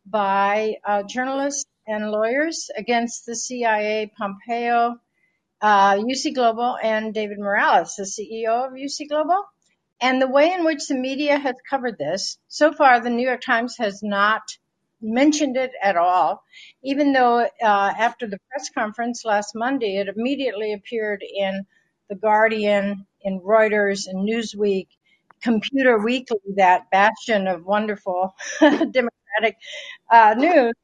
by uh, journalists and lawyers against the CIA, Pompeo, uh, UC Global, and David Morales, the CEO of UC Global. And the way in which the media has covered this, so far the New York Times has not mentioned it at all, even though uh, after the press conference last Monday, it immediately appeared in The Guardian, in Reuters, in Newsweek, Computer Weekly, that bastion of wonderful (laughs) democratic uh, news.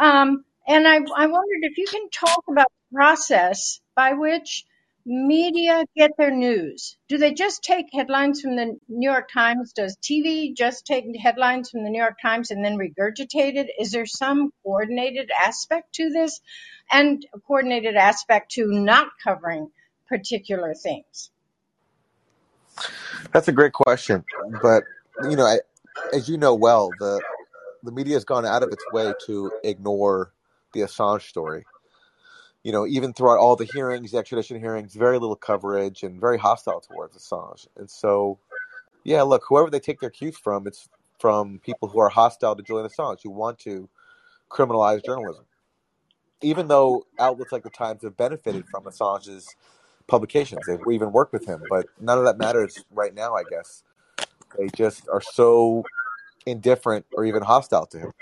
Um, and I, I wondered if you can talk about the process by which media get their news. Do they just take headlines from the New York Times? Does TV just take headlines from the New York Times and then regurgitate it? Is there some coordinated aspect to this and a coordinated aspect to not covering particular things? That's a great question. But, you know, I, as you know well, the, the media has gone out of its way to ignore the Assange story. You know, even throughout all the hearings, the extradition hearings, very little coverage and very hostile towards Assange. And so, yeah, look, whoever they take their cues from, it's from people who are hostile to Julian Assange, who want to criminalize journalism. Even though outlets like the Times have benefited from Assange's publications, they've even worked with him, but none of that matters right now, I guess. They just are so indifferent or even hostile to him.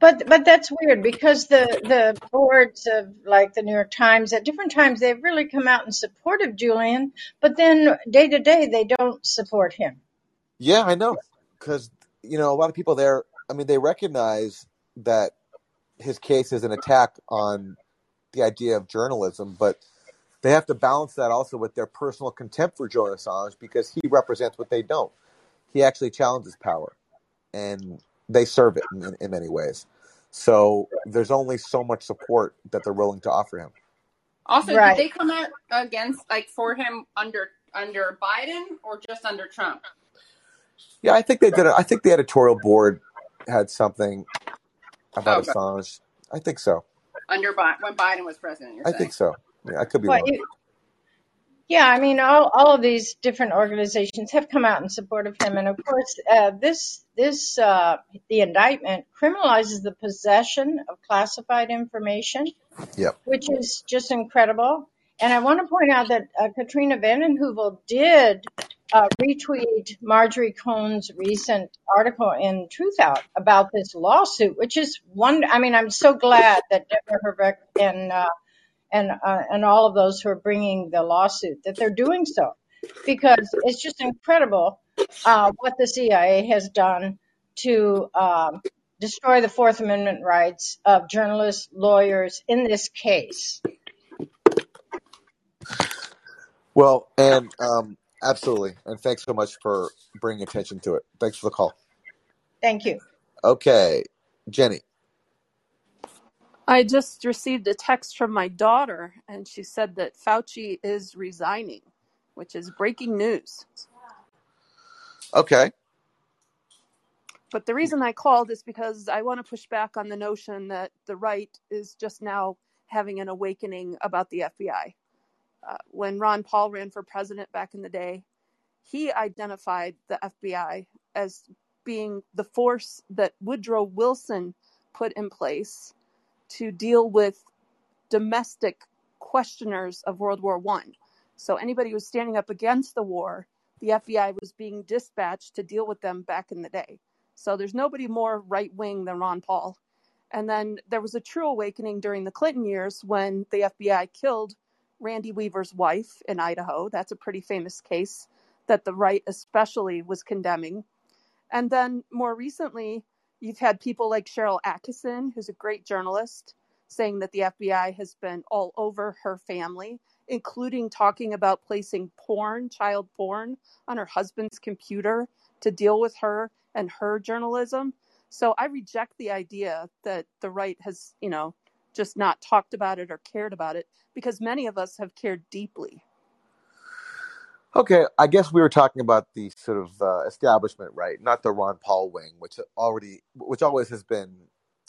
But but that's weird because the the boards of like the New York Times at different times they've really come out in support of Julian, but then day to day they don't support him. Yeah, I know. Because, you know, a lot of people there, I mean, they recognize that his case is an attack on the idea of journalism, but they have to balance that also with their personal contempt for Julian Assange because he represents what they don't. He actually challenges power, and they serve it in, in many ways. So there's only so much support that they're willing to offer him. Also, Right. did they come out against like for him under under Biden or just under Trump? Yeah, I think they did. it. I think the editorial board had something about Okay. Assange. I think so. Under Bi- when Biden was president, you're I saying? think so. Yeah, I could be Well, wrong. it, Yeah, I mean, all, all of these different organizations have come out in support of him, and of course, uh, this this uh, the indictment criminalizes the possession of classified information, Yep. which is just incredible. And I want to point out that uh, Katrina Vanden Heuvel did uh, retweet Marjorie Cohn's recent article in Truthout about this lawsuit, which is one. I mean, I'm so glad that Deborah Hrbek and uh, and uh, and all of those who are bringing the lawsuit that they're doing so because it's just incredible uh, what the CIA has done to um, destroy the Fourth Amendment rights of journalists, lawyers in this case. Well, and um, absolutely, and thanks so much for bringing attention to it. Thanks for the call. Thank you. Okay, Jenny. I just received a text from my daughter, and she said that Fauci is resigning, which is breaking news. Okay. But the reason I called is because I want to push back on the notion that the right is just now having an awakening about the FBI. Uh, when Ron Paul ran for president back in the day, he identified the FBI as being the force that Woodrow Wilson put in place to deal with domestic questioners of World War One. So anybody who was standing up against the war, the FBI was being dispatched to deal with them back in the day. So there's nobody more right wing than Ron Paul. And then there was a true awakening during the Clinton years when the FBI killed Randy Weaver's wife in Idaho. That's a pretty famous case that the right especially was condemning. And then more recently, you've had people like Sharyl Attkisson, who's a great journalist, saying that the FBI has been all over her family, including talking about placing porn, child porn, on her husband's computer to deal with her and her journalism. So I reject the idea that the right has, you know, just not talked about it or cared about it because many of us have cared deeply. Okay, I guess we were talking about the sort of uh, establishment, right? Not the Ron Paul wing, which already, which always has been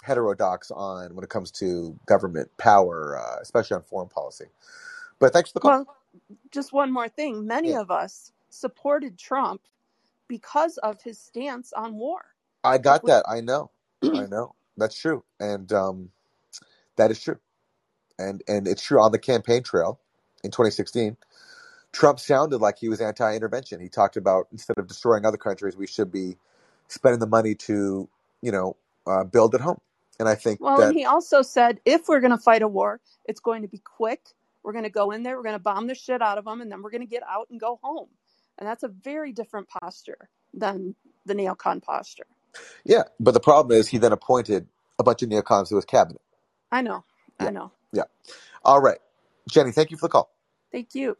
heterodox on when it comes to government power, uh, especially on foreign policy. But thanks for the call. Well, just one more thing. Many Yeah, of us supported Trump because of his stance on war. I got we, that. I know. I know. That's true, and um, that is true, and and it's true on the campaign trail in 2016. Trump sounded like he was anti-intervention. He talked about instead of destroying other countries, we should be spending the money to, you know, uh, build at home. And I think well, and he also said if we're going to fight a war, it's going to be quick. We're going to go in there, we're going to bomb the shit out of them, and then we're going to get out and go home. And that's a very different posture than the neocon posture. yeah. But the problem is he then appointed a bunch of neocons to his cabinet. I know. I know. yeah. All right, Jenny. Thank you for the call. Thank you.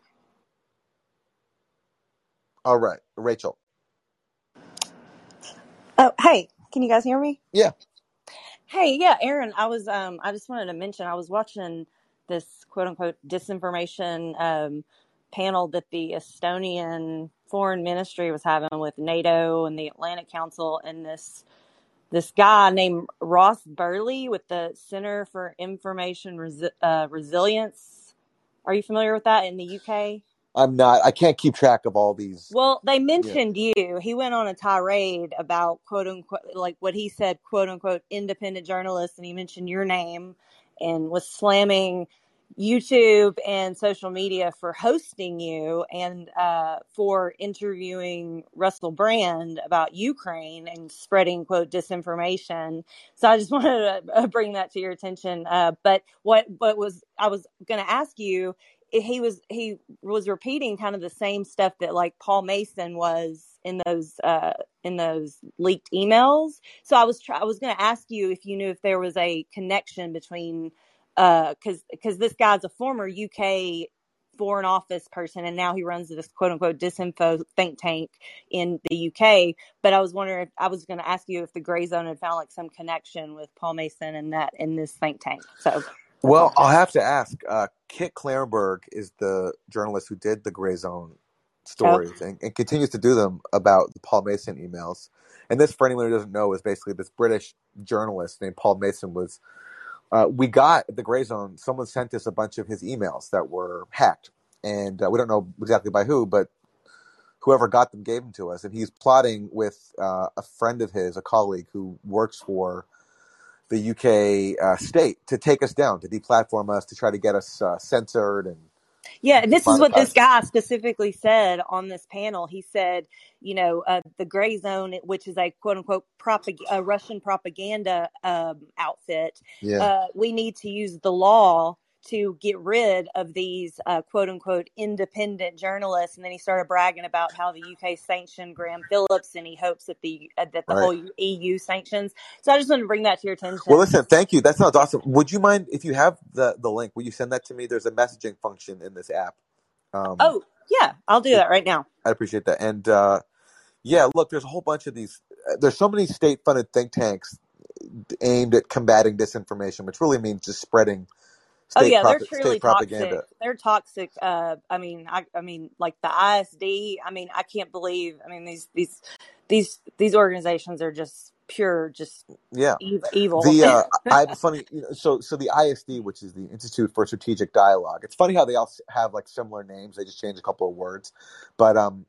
All right, Rachel. Oh, hey, can you guys hear me? Yeah. Hey, yeah, Aaron, I was um I just wanted to mention I was watching this quote unquote disinformation um panel that the Estonian foreign ministry was having with NATO and the Atlantic Council and this this guy named Ross Burley with the Center for Information Resi- uh, Resilience. Are you familiar with that in the UK? I'm not. I can't keep track of all these. Well, they mentioned you. He went on a tirade about quote unquote, like what he said, quote unquote, independent journalists, and he mentioned your name and was slamming YouTube and social media for hosting you and uh, for interviewing Russell Brand about Ukraine and spreading quote disinformation. So I just (laughs) wanted to uh, bring that to your attention. Uh, but what what was I was going to ask you? He was he was repeating kind of the same stuff that like Paul Mason was in those uh, in those leaked emails. So I was try- I was going to ask you if you knew if there was a connection between uh because because this guy's a former UK foreign office person and now he runs this quote unquote disinfo think tank in the UK. But I was wondering if I was going to ask you if the gray zone had found like some connection with Paul Mason and that in this think tank. So Well. I'll have to ask. Uh, Kit Klarenberg is the journalist who did the Gray Zone stories and, and continues to do them about the Paul Mason emails. And this, for anyone who doesn't know, is basically this British journalist named Paul Mason was. Uh, we got the Gray Zone. Someone sent us a bunch of his emails that were hacked, and uh, we don't know exactly by who, but whoever got them gave them to us, and he's plotting with uh, a friend of his, a colleague who works for the UK uh, state, to take us down, to deplatform us, to try to get us uh, censored and Yeah, and this is what this guy specifically said on this panel. He said, you know, uh, the gray zone, which is a quote unquote propag- Russian propaganda um, outfit, Yeah, uh, we need to use the law to get rid of these uh, quote unquote independent journalists. And then he started bragging about how the UK sanctioned Graham Phillips, and he hopes that the uh, that the right. whole EU sanctions. So I just wanted to bring that to your attention. Well, listen, thank you. That sounds awesome. Would you mind if you have the the link? Will you send that to me? There's a messaging function in this app. Um, Oh yeah, I'll do that right now. I appreciate that. And uh, yeah, look, there's a whole bunch of these. uh, There's so many state-funded think tanks aimed at combating disinformation, which really means just spreading Oh yeah, they're truly state toxic. They're toxic. Uh, I mean, I, I mean, like the ISD. I mean, I can't believe. I mean, these these these these organizations are just pure, just Yeah. evil. The uh, (laughs) I have a funny, you know, so so the ISD, which is the Institute for Strategic Dialogue. It's funny how they all have like similar names. They just change a couple of words, but um,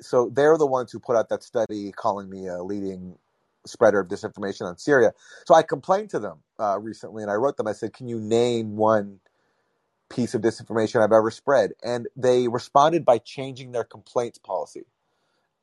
so they're the ones who put out that study calling me a leading spreader of disinformation on Syria. So I complained to them uh, recently, and I wrote them. I said, "Can you name one piece of disinformation I've ever spread?" And they responded by changing their complaints policy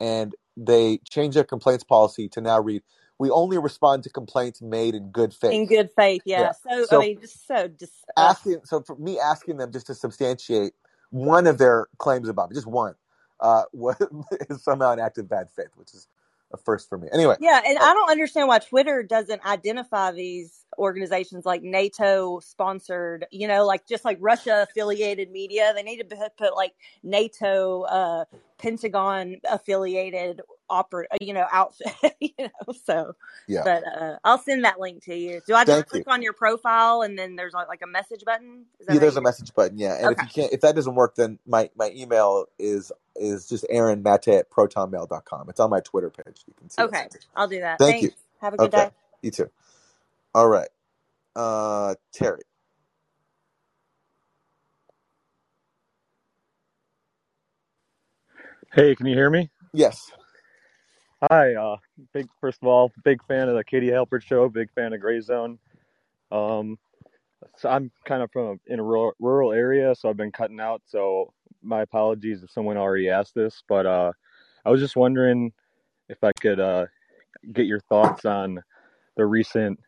and they changed their complaints policy to now read we only respond to complaints made in good faith. in good faith. yeah Yeah. So I so mean, just so just. Ugh. asking so for me asking them just to substantiate one of their claims about me just one uh was (laughs) is somehow an act of bad faith which is a first for me. Anyway. Yeah, and uh, I don't understand why Twitter doesn't identify these organizations like NATO sponsored, you know, like just like Russia affiliated media. They need to put, put like NATO, uh, Pentagon affiliated opera, you know, outfit, (laughs) you know. So, yeah but uh, I'll send that link to you. Do I just thank click you on your profile and then there's like, like a message button? Is that yeah how there's you a message button yeah and if you can't if that doesn't work then my my email is is just aaron mate at protonmail.com it's on my twitter page you can see Okay, message I'll do that. thank you Thanks. Have a good okay day. you too all right uh terry Hey, can you hear me? yes Hi, uh, big first of all, big fan of the Katie Halper show, big fan of Gray Zone. Um, so I'm kind of from a, in a rural, rural area, so I've been cutting out. So my apologies if someone already asked this, but uh, I was just wondering if I could uh, get your thoughts on the recent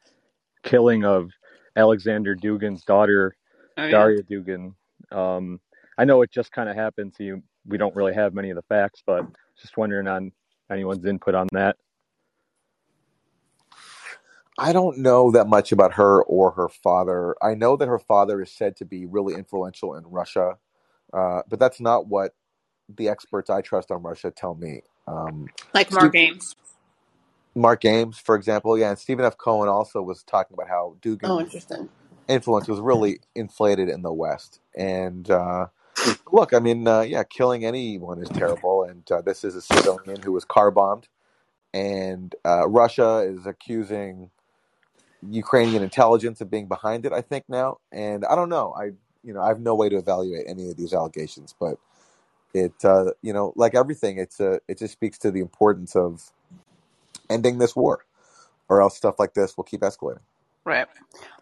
killing of Alexander Dugin's daughter, Oh yeah. Daria Dugan. Um, I know it just kind of happened, so you, we don't really have many of the facts, but just wondering on anyone's input on that. I don't know that much about her or her father. I know that her father is said to be really influential in Russia, uh, but that's not what the experts I trust on Russia tell me. Um, Like Steve, Mark Ames. Mark Ames, for example, yeah, and Stephen F. Cohen also was talking about how Oh, Dugin's interesting. influence was really inflated in the West. And uh, look, I mean, uh, yeah, killing anyone is terrible, and uh, this is a civilian who was car bombed, and uh, Russia is accusing Ukrainian intelligence of being behind it. I think now, and I don't know. I you know I have no way to evaluate any of these allegations, but it uh, you know like everything, it's a it just speaks to the importance of ending this war, or else stuff like this will keep escalating. Right.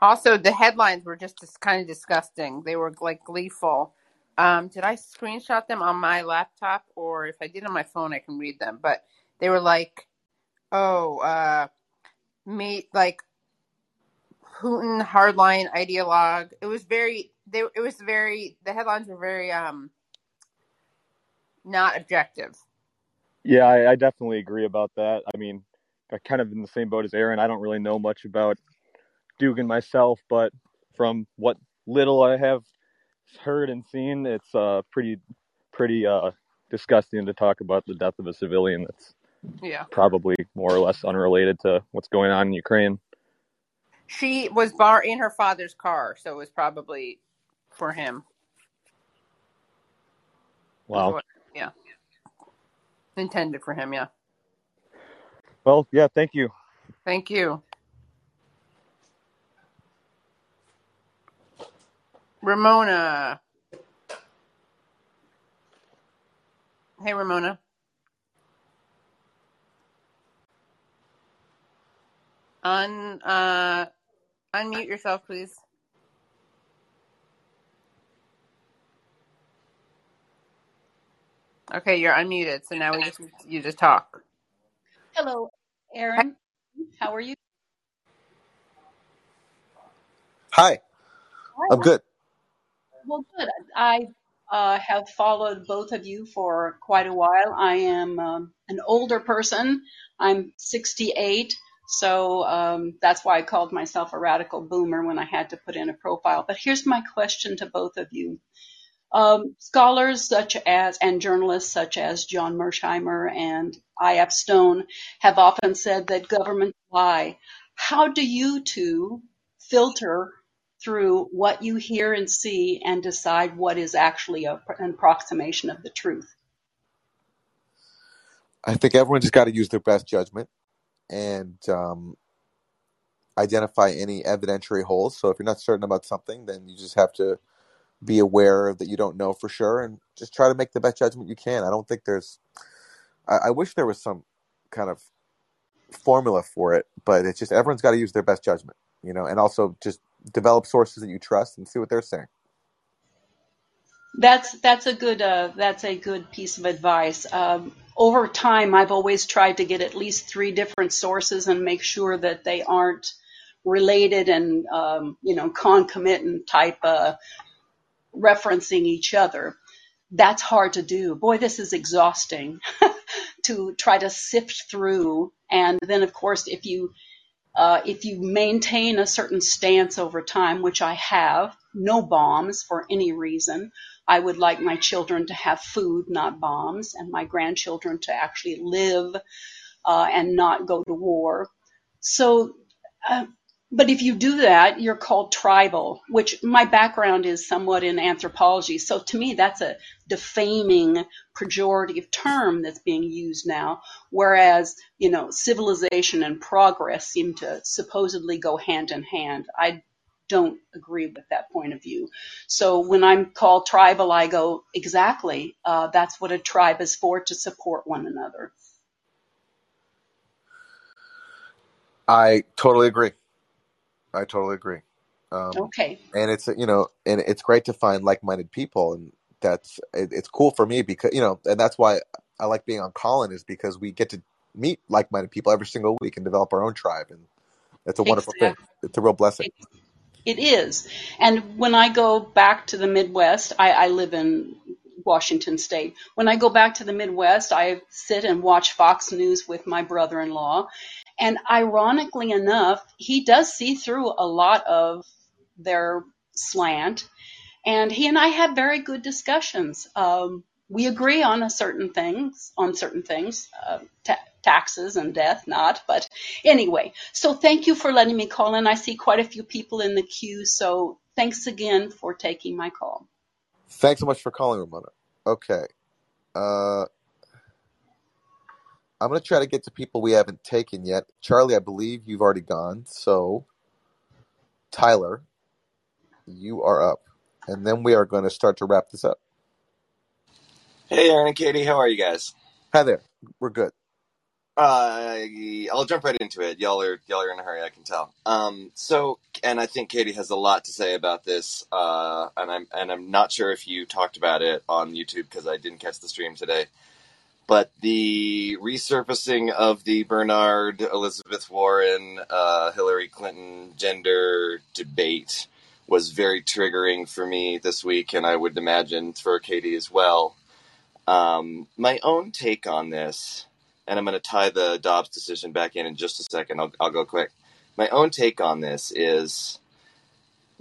Also, the headlines were just kind of disgusting. They were like gleeful. Um, did I screenshot them on my laptop, or if I did on my phone, I can read them. But they were like, "Oh, uh, like Putin hardline ideologue." It was very. They. It was very. The headlines were very um not objective. Yeah, I, I definitely agree about that. I mean, I'm kind of in the same boat as Aaron. I don't really know much about Dugin myself, but from what little I have heard and seen, it's uh pretty pretty uh disgusting to talk about the death of a civilian that's Yeah. probably more or less unrelated to what's going on in Ukraine. She was bar in her father's car, so it was probably for him. Wow. what? Yeah. Intended for him. Yeah. Well, yeah, thank you. Thank you. Ramona. Hey, Ramona. Un uh, unmute yourself, please. Okay, you're unmuted. So now we just you just talk. Hello, Aaron. How are you? Hi, I'm good. Well, good. I uh, have followed both of you for quite a while. I am um, an older person. I'm 68, so um, that's why I called myself a radical boomer when I had to put in a profile. But here's my question to both of you. Um, scholars such as and journalists such as John Mearsheimer and I.F. Stone have often said that governments lie. How do you two filter through what you hear and see and decide what is actually a, an approximation of the truth? I think everyone just got to use their best judgment and um, identify any evidentiary holes. So if you're not certain about something, then you just have to be aware that you don't know for sure and just try to make the best judgment you can. I don't think there's. I, I wish there was some kind of formula for it, but it's just everyone's got to use their best judgment, you know, and also just develop sources that you trust and see what they're saying. That's that's a good uh, that's a good piece of advice. Um, over time, I've always tried to get at least three different sources and make sure that they aren't related and um, you know concomitant type uh, referencing each other. That's hard to do. Boy, this is exhausting (laughs) to try to sift through. And then, of course, if you uh, if you maintain a certain stance over time, which I have, no bombs for any reason. I would like my children to have food, not bombs, and my grandchildren to actually live uh, and not go to war. So, uh, but if you do that, you're called tribal, which my background is somewhat in anthropology. So to me, that's a defaming, pejorative term that's being used now. Whereas, you know, civilization and progress seem to supposedly go hand in hand. I don't agree with that point of view. So when I'm called tribal, I go, exactly. Uh, that's what a tribe is for, to support one another. I totally agree. I totally agree. Um, Okay. and it's you know, and it's great to find like-minded people, and that's it, it's cool for me because you know, and that's why I like being on Callin is because we get to meet like-minded people every single week and develop our own tribe, and it's a wonderful thing. It's a real blessing. It is. And when I go back to the Midwest, I, I live in Washington State. When I go back to the Midwest, I sit and watch Fox News with my brother in law. And ironically enough, he does see through a lot of their slant. And he and I have very good discussions. Um, we agree on certain things, on certain things, uh, ta- taxes and death, not. But anyway, so thank you for letting me call in. I see quite a few people in the queue, so thanks again for taking my call. Thanks so much for calling, Ramona. Okay, uh, I'm gonna try to get to people we haven't taken yet. Charlie, I believe you've already gone, so Tyler, you are up, and then we are going to start to wrap this up. Hey, Aaron and Katie, how are you guys? Hi there, we're good. Uh, I'll jump right into it. Y'all are y'all are in a hurry, I can tell. Um, so, and I think Katie has a lot to say about this. Uh, and I'm and I'm not sure if you talked about it on YouTube because I didn't catch the stream today. But the resurfacing of the Bernard Elizabeth Warren uh, Hillary Clinton gender debate was very triggering for me this week, and I would imagine for Katie as well. Um, my own take on this, and I'm going to tie the Dobbs decision back in in just a second. I'll, I'll go quick. My own take on this is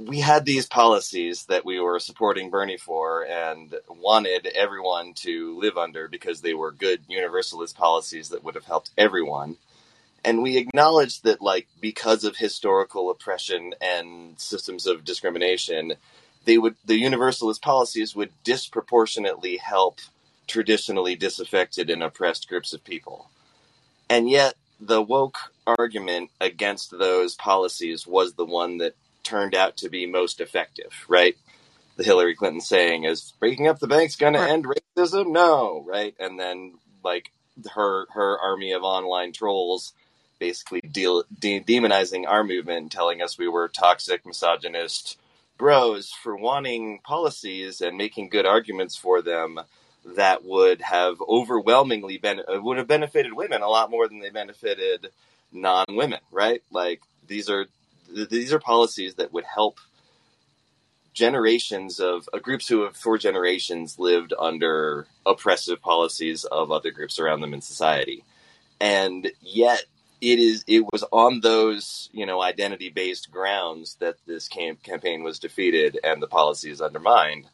we had these policies that we were supporting Bernie for and wanted everyone to live under because they were good universalist policies that would have helped everyone. And we acknowledged that, like, because of historical oppression and systems of discrimination, they would the universalist policies would disproportionately help traditionally disaffected and oppressed groups of people. And yet, the woke argument against those policies was the one that turned out to be most effective, right? the Hillary Clinton saying is breaking up the bank's going to end racism? No, right? And then like her her army of online trolls basically deal, de- demonizing our movement, and telling us we were toxic, misogynist bros for wanting policies and making good arguments for them that would have overwhelmingly been would have benefited women a lot more than they benefited non-women, right? Like these are these are policies that would help generations of uh, groups who have for generations lived under oppressive policies of other groups around them in society. And yet it is it was on those you know identity based grounds that this camp campaign was defeated and the policies undermined.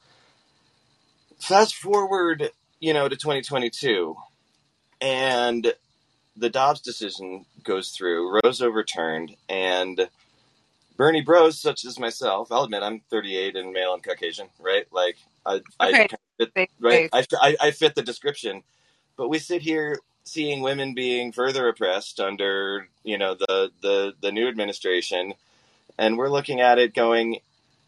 Fast forward you know to 2022 and the Dobbs decision goes through Roe's overturned and Bernie bros such as myself I'll admit I'm 38 and male and Caucasian right? Like I I Okay. fit, right. I, I I fit the description. But we sit here seeing women being further oppressed under you know the the the new administration. And we're looking at it going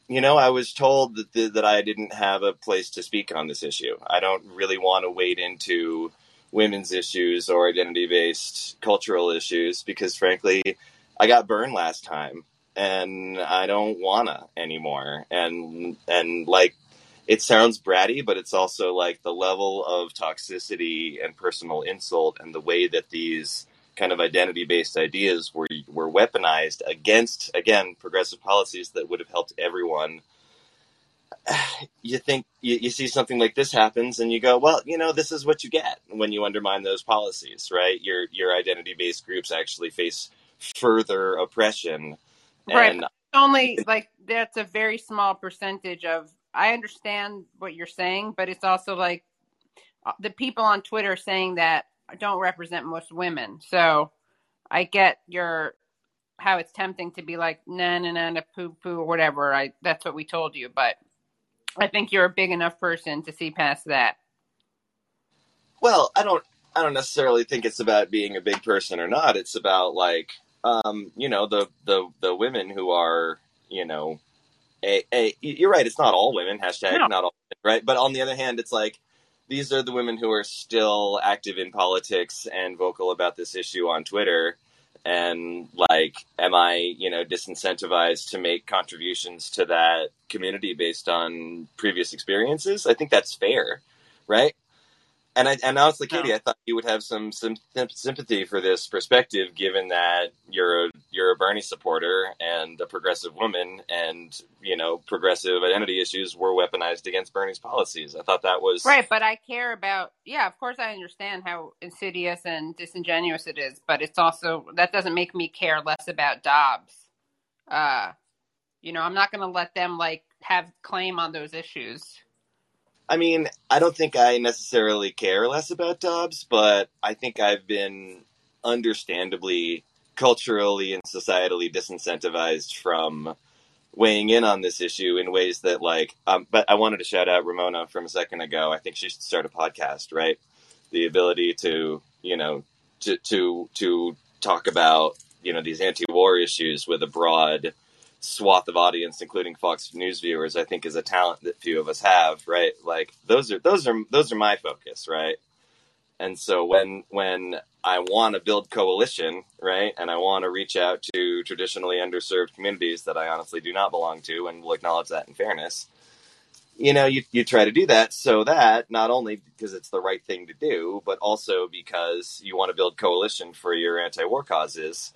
you know i was told that the, that i didn't have a place to speak on this issue. I don't really want to wade into women's issues or identity based cultural issues because frankly i got burned last time and i don't wanna anymore and and like it sounds bratty, but it's also like the level of toxicity and personal insult and the way that these kind of identity based ideas were were weaponized against again progressive policies that would have helped everyone. (sighs) You think you, you see something like this happens and you go, well, you know, this is what you get when you undermine those policies, right? Your your identity based groups actually face further oppression Right. and Only like that's a very small percentage of. I understand what you're saying, but it's also like uh, the people on Twitter saying that don't represent most women. So I get your how it's tempting to be like na na na na poo poo or whatever. I that's what we told you, but I think you're a big enough person to see past that. Well, I don't I don't necessarily think it's about being a big person or not. It's about like um, you know, the the the women who are, you know, a, a you're right, it's not all women, hashtag No. not all women, right? But on the other hand, it's like these are the women who are still active in politics and vocal about this issue on Twitter. And like, am I, you know, disincentivized to make contributions to that community based on previous experiences? I think that's fair, right? And I, and honestly, No. Katie, I thought you would have some, some sympathy for this perspective, given that you're a you're a Bernie supporter and a progressive woman, and you know progressive identity issues were weaponized against Bernie's policies. I thought that was Right, but I care about yeah, of course I understand how insidious and disingenuous it is, but it's also that doesn't make me care less about Dobbs. Uh you know, I'm not going to let them like have claim on those issues. I mean, I don't think I necessarily care less about Dobbs, but I think I've been understandably culturally and societally disincentivized from weighing in on this issue in ways that like um, but I wanted to shout out Ramona from a second ago. I think she should start a podcast, right? The ability to, you know, to to to talk about, you know, these anti-war issues with a broad swath of audience, including Fox News viewers, I think is a talent that few of us have, right? Like those are those are those are my focus, right? And so when when I want to build coalition, right, and I want to reach out to traditionally underserved communities that I honestly do not belong to, and will acknowledge that in fairness, you know, you you try to do that so that not only because it's the right thing to do, but also because you want to build coalition for your anti-war causes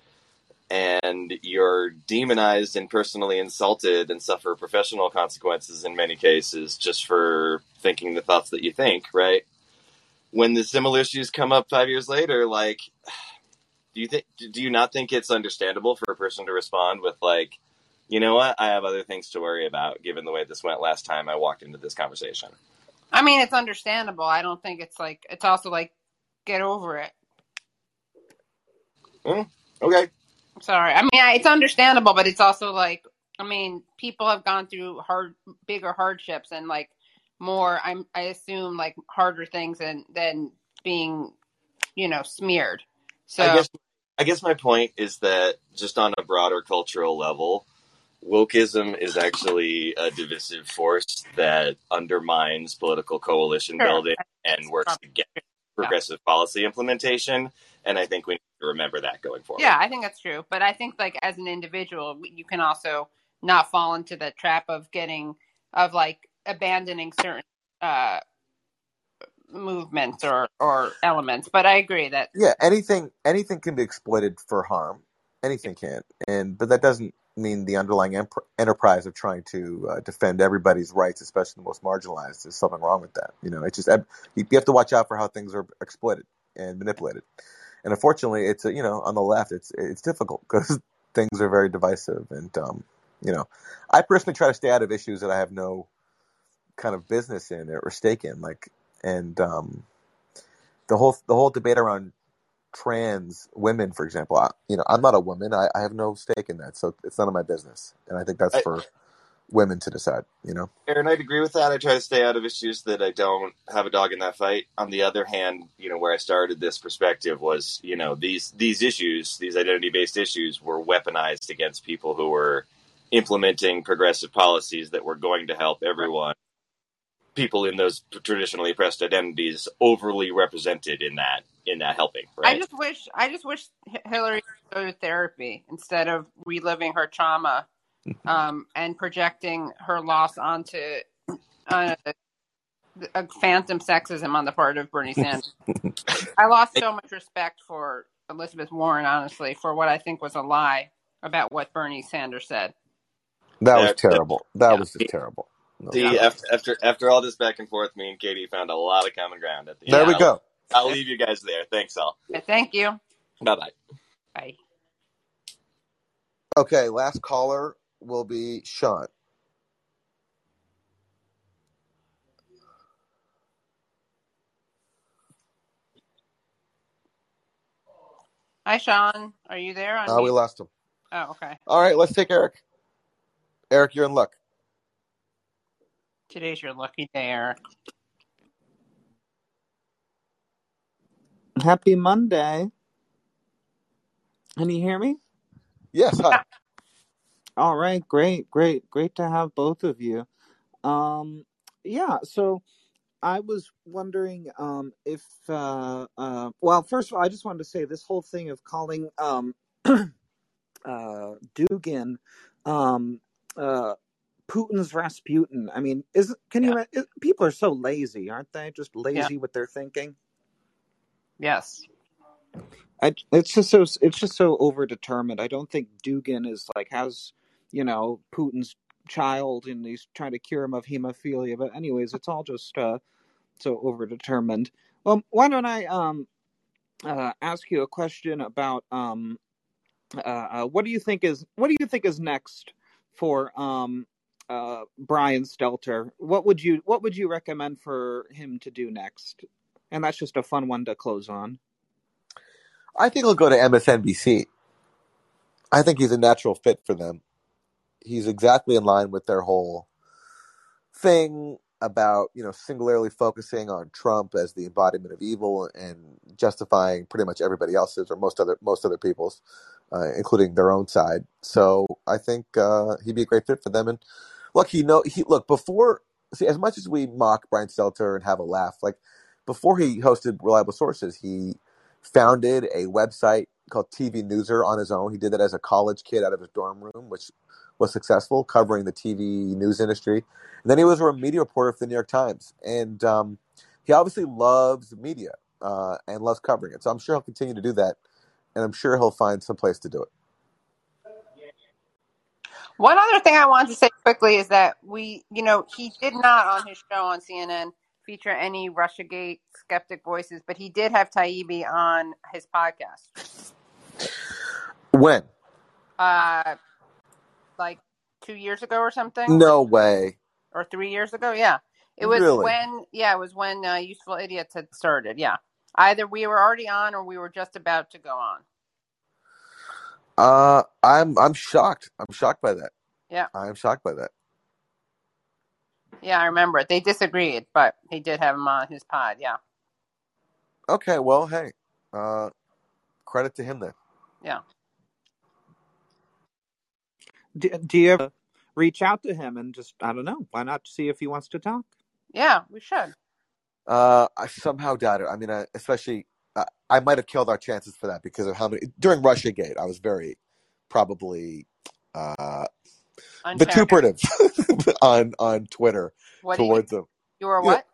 and you're demonized and personally insulted and suffer professional consequences in many cases just for thinking the thoughts that you think, right? When the similar issues come up five years later, like, do you think, do you not think it's understandable for a person to respond with like, you know what, I have other things to worry about given the way this went last time I walked into this conversation? I mean, it's understandable. I don't think it's like it's also like get over it. Mm, okay. Sorry. I mean, it's understandable, but it's also like I mean, people have gone through hard bigger hardships and like more I'm I assume like harder things than than being, you know, smeared. So I guess I guess my point is that just on a broader cultural level, wokeism is actually a divisive force that undermines political coalition Sure. building and works against progressive policy implementation. And I think we need to remember that going forward. Yeah, I think that's true. But I think like as an individual, you can also not fall into the trap of getting of like abandoning certain uh movements or or elements. But I agree that Yeah, anything anything can be exploited for harm. Anything can, and but that doesn't mean the underlying empre- enterprise of trying to uh, defend everybody's rights, especially the most marginalized. There's something wrong with that. You know, it's just you you have to watch out for how things are exploited and manipulated. And unfortunately, it's uh, you know on the left, it's it's difficult (laughs) because things are very divisive. And um, you know, I personally try to stay out of issues that I have no kind of business in or stake in, like and um, the whole the whole debate around trans women, for example. I, you know, I'm not a woman. I, I have no stake in that, so it's none of my business. And I think that's I, for women to decide. You know, Aaron, I'd agree with that. I try to stay out of issues that I don't have a dog in that fight. On the other hand, you know, where I started this perspective was, you know, these these issues, these identity based issues, were weaponized against people who were implementing progressive policies that were going to help everyone. People in those traditionally oppressed identities overly represented in that in that helping, I just wish I just wish H- Hillary would go to therapy instead of reliving her trauma um, and projecting her loss onto uh, a phantom sexism on the part of Bernie Sanders. (laughs) I lost so much respect for Elizabeth Warren, honestly, for what I think was a lie about what Bernie Sanders said. that was terrible. That Yeah. was just terrible. No. See, after, after after all this back and forth, me and Katie found a lot of common ground at the There end. we I'll, go. I'll leave you guys there. Thanks, all. Thank you. Bye bye. Bye. Okay, last caller will be Sean. Hi, Sean. Are you there on Uh, we lost him. Oh, okay. All right, let's take Eric. Eric, you're in luck. Today's your lucky day, Eric. Happy Monday. Can you hear me? Yes, hi. (laughs) All right, great, great, great to have both of you. Um, yeah, so I was wondering um, if, uh, uh, well, first of all, I just wanted to say this whole thing of calling um, (clears throat) uh, Dugin um, uh, Putin's Rasputin. I mean, is can you? Yeah. Is, people are so lazy, aren't they? Just Yeah. lazy with their thinking. Yes. I, it's just so it's just so overdetermined. I don't think Dugin is like has you know Putin's child and he's trying to cure him of hemophilia. But anyways, it's all just uh, so overdetermined. Well, why don't I um uh, ask you a question about um uh, uh, what do you think is what do you think is next for um uh Brian Stelter? What would you what would you recommend for him to do next? And that's just a fun one to close on. I think he'll go to MSNBC. I think he's a natural fit for them. He's exactly in line with their whole thing about you know singularly focusing on Trump as the embodiment of evil and justifying pretty much everybody else's or most other most other people's, uh, including their own side. So I think uh, he'd be a great fit for them. And look, he know he look before see as much as we mock Brian Stelter and have a laugh, like before he hosted Reliable Sources, he founded a website called TV Newser on his own. He did that as a college kid out of his dorm room, which was successful, covering the TV news industry. And then he was a media reporter for the New York Times, and um, he obviously loves media uh, and loves covering it. So I'm sure he'll continue to do that, and I'm sure he'll find some place to do it. One other thing I wanted to say quickly is that we, you know, he did not on his show on CNN feature any Russiagate skeptic voices, but he did have Taibbi on his podcast. When? Uh, like two years ago or something, No way. or three years ago. Yeah, it was Really? when. Yeah, it was when uh, Useful Idiots had started. Yeah, either we were already on or we were just about to go on. Uh, I'm I'm shocked. I'm shocked by that. Yeah, I'm shocked by that. yeah, I remember it. They disagreed, but he did have him on his pod. Yeah, Okay, well, hey, uh, credit to him then. yeah. Do, do you ever reach out to him and just I don't know why not see if he wants to talk? Yeah, we should. Uh, I somehow doubt it. I mean, I, especially uh, I might have killed our chances for that because of how many during Russia Gate. I was very probably uh, Unfair. vituperative (laughs) on on Twitter What do you? towards him. You were You know, what?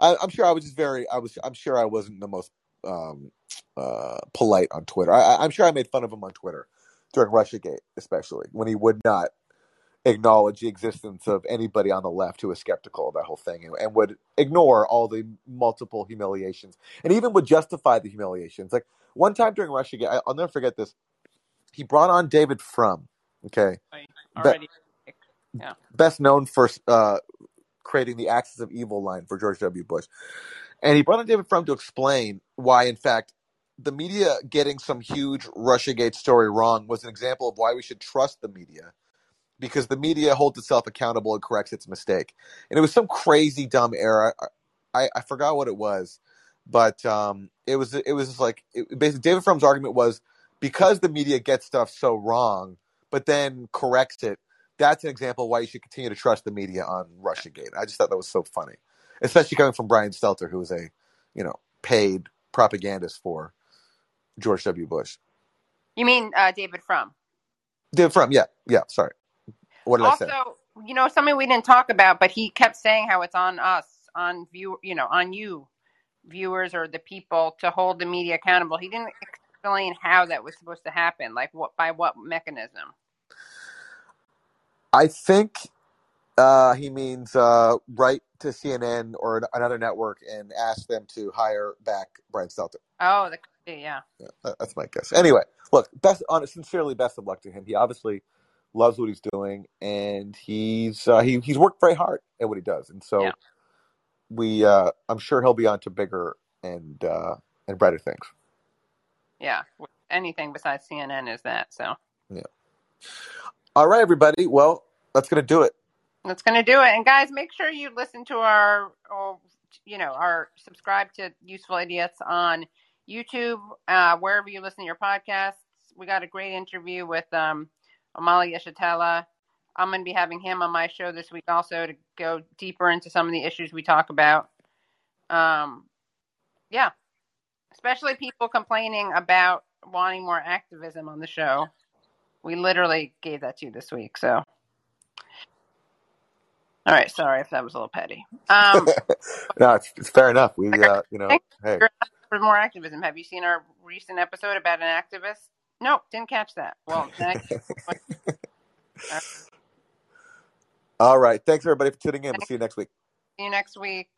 I, I'm sure I was just very. I was. I'm sure I wasn't the most um, uh, polite on Twitter. I, I- I'm sure I made fun of him on Twitter during RussiaGate, especially when he would not acknowledge the existence of anybody on the left who was skeptical of that whole thing and, and would ignore all the multiple humiliations and even would justify the humiliations. Like one time during RussiaGate, I, I'll never forget this. He brought on David Frum. Okay. Be- Already. Yeah. best known for uh, creating the Axis of Evil line for George W. Bush. And he brought on David Frum to explain why, in fact, the media getting some huge Russiagate story wrong was an example of why we should trust the media because the media holds itself accountable and corrects its mistake. And it was some crazy dumb error. I, I forgot what it was, but um, it was it was like it, basically David Frum's argument was because the media gets stuff so wrong, but then corrects it. That's an example why you should continue to trust the media on RussiaGate. I just thought that was so funny, especially coming from Brian Stelter, who was a you know paid propagandist for George W. Bush. You mean uh, David Frum? David Frum, yeah, yeah. Sorry, what did I say? Also, you know, something we didn't talk about, but he kept saying how it's on us, on view, you know, on you, viewers or the people, to hold the media accountable. He didn't explain how that was supposed to happen, like what by what mechanism. I think uh, he means uh, write to CNN or another network and ask them to hire back Brian Stelter. Oh, the yeah. Yeah, that's my guess. Anyway, look, best on sincerely, best of luck to him. He obviously loves what he's doing, and he's uh, he he's worked very hard at what he does, and so Yeah. we uh, I'm sure he'll be on to bigger and uh, and brighter things. Yeah. Anything besides CNN is that. So Yeah. All right, everybody. Well, that's gonna do it. that's going to do it. And guys, make sure you listen to our, or, you know, our subscribe to Useful Idiots on YouTube, uh, wherever you listen to your podcasts. We got a great interview with um, Omali Yeshitela. I'm going to be having him on my show this week also to go deeper into some of the issues we talk about. Um, yeah, especially people complaining about wanting more activism on the show. We literally gave that to you this week. So, all right. Sorry if that was a little petty. Um, (laughs) no, it's, it's fair enough. We, uh, you know, hey, for more activism. Have you seen our recent episode about an activist? Nope, didn't catch that. Well, (laughs) all right. Thanks everybody for tuning in. We'll see you next week. see you next week.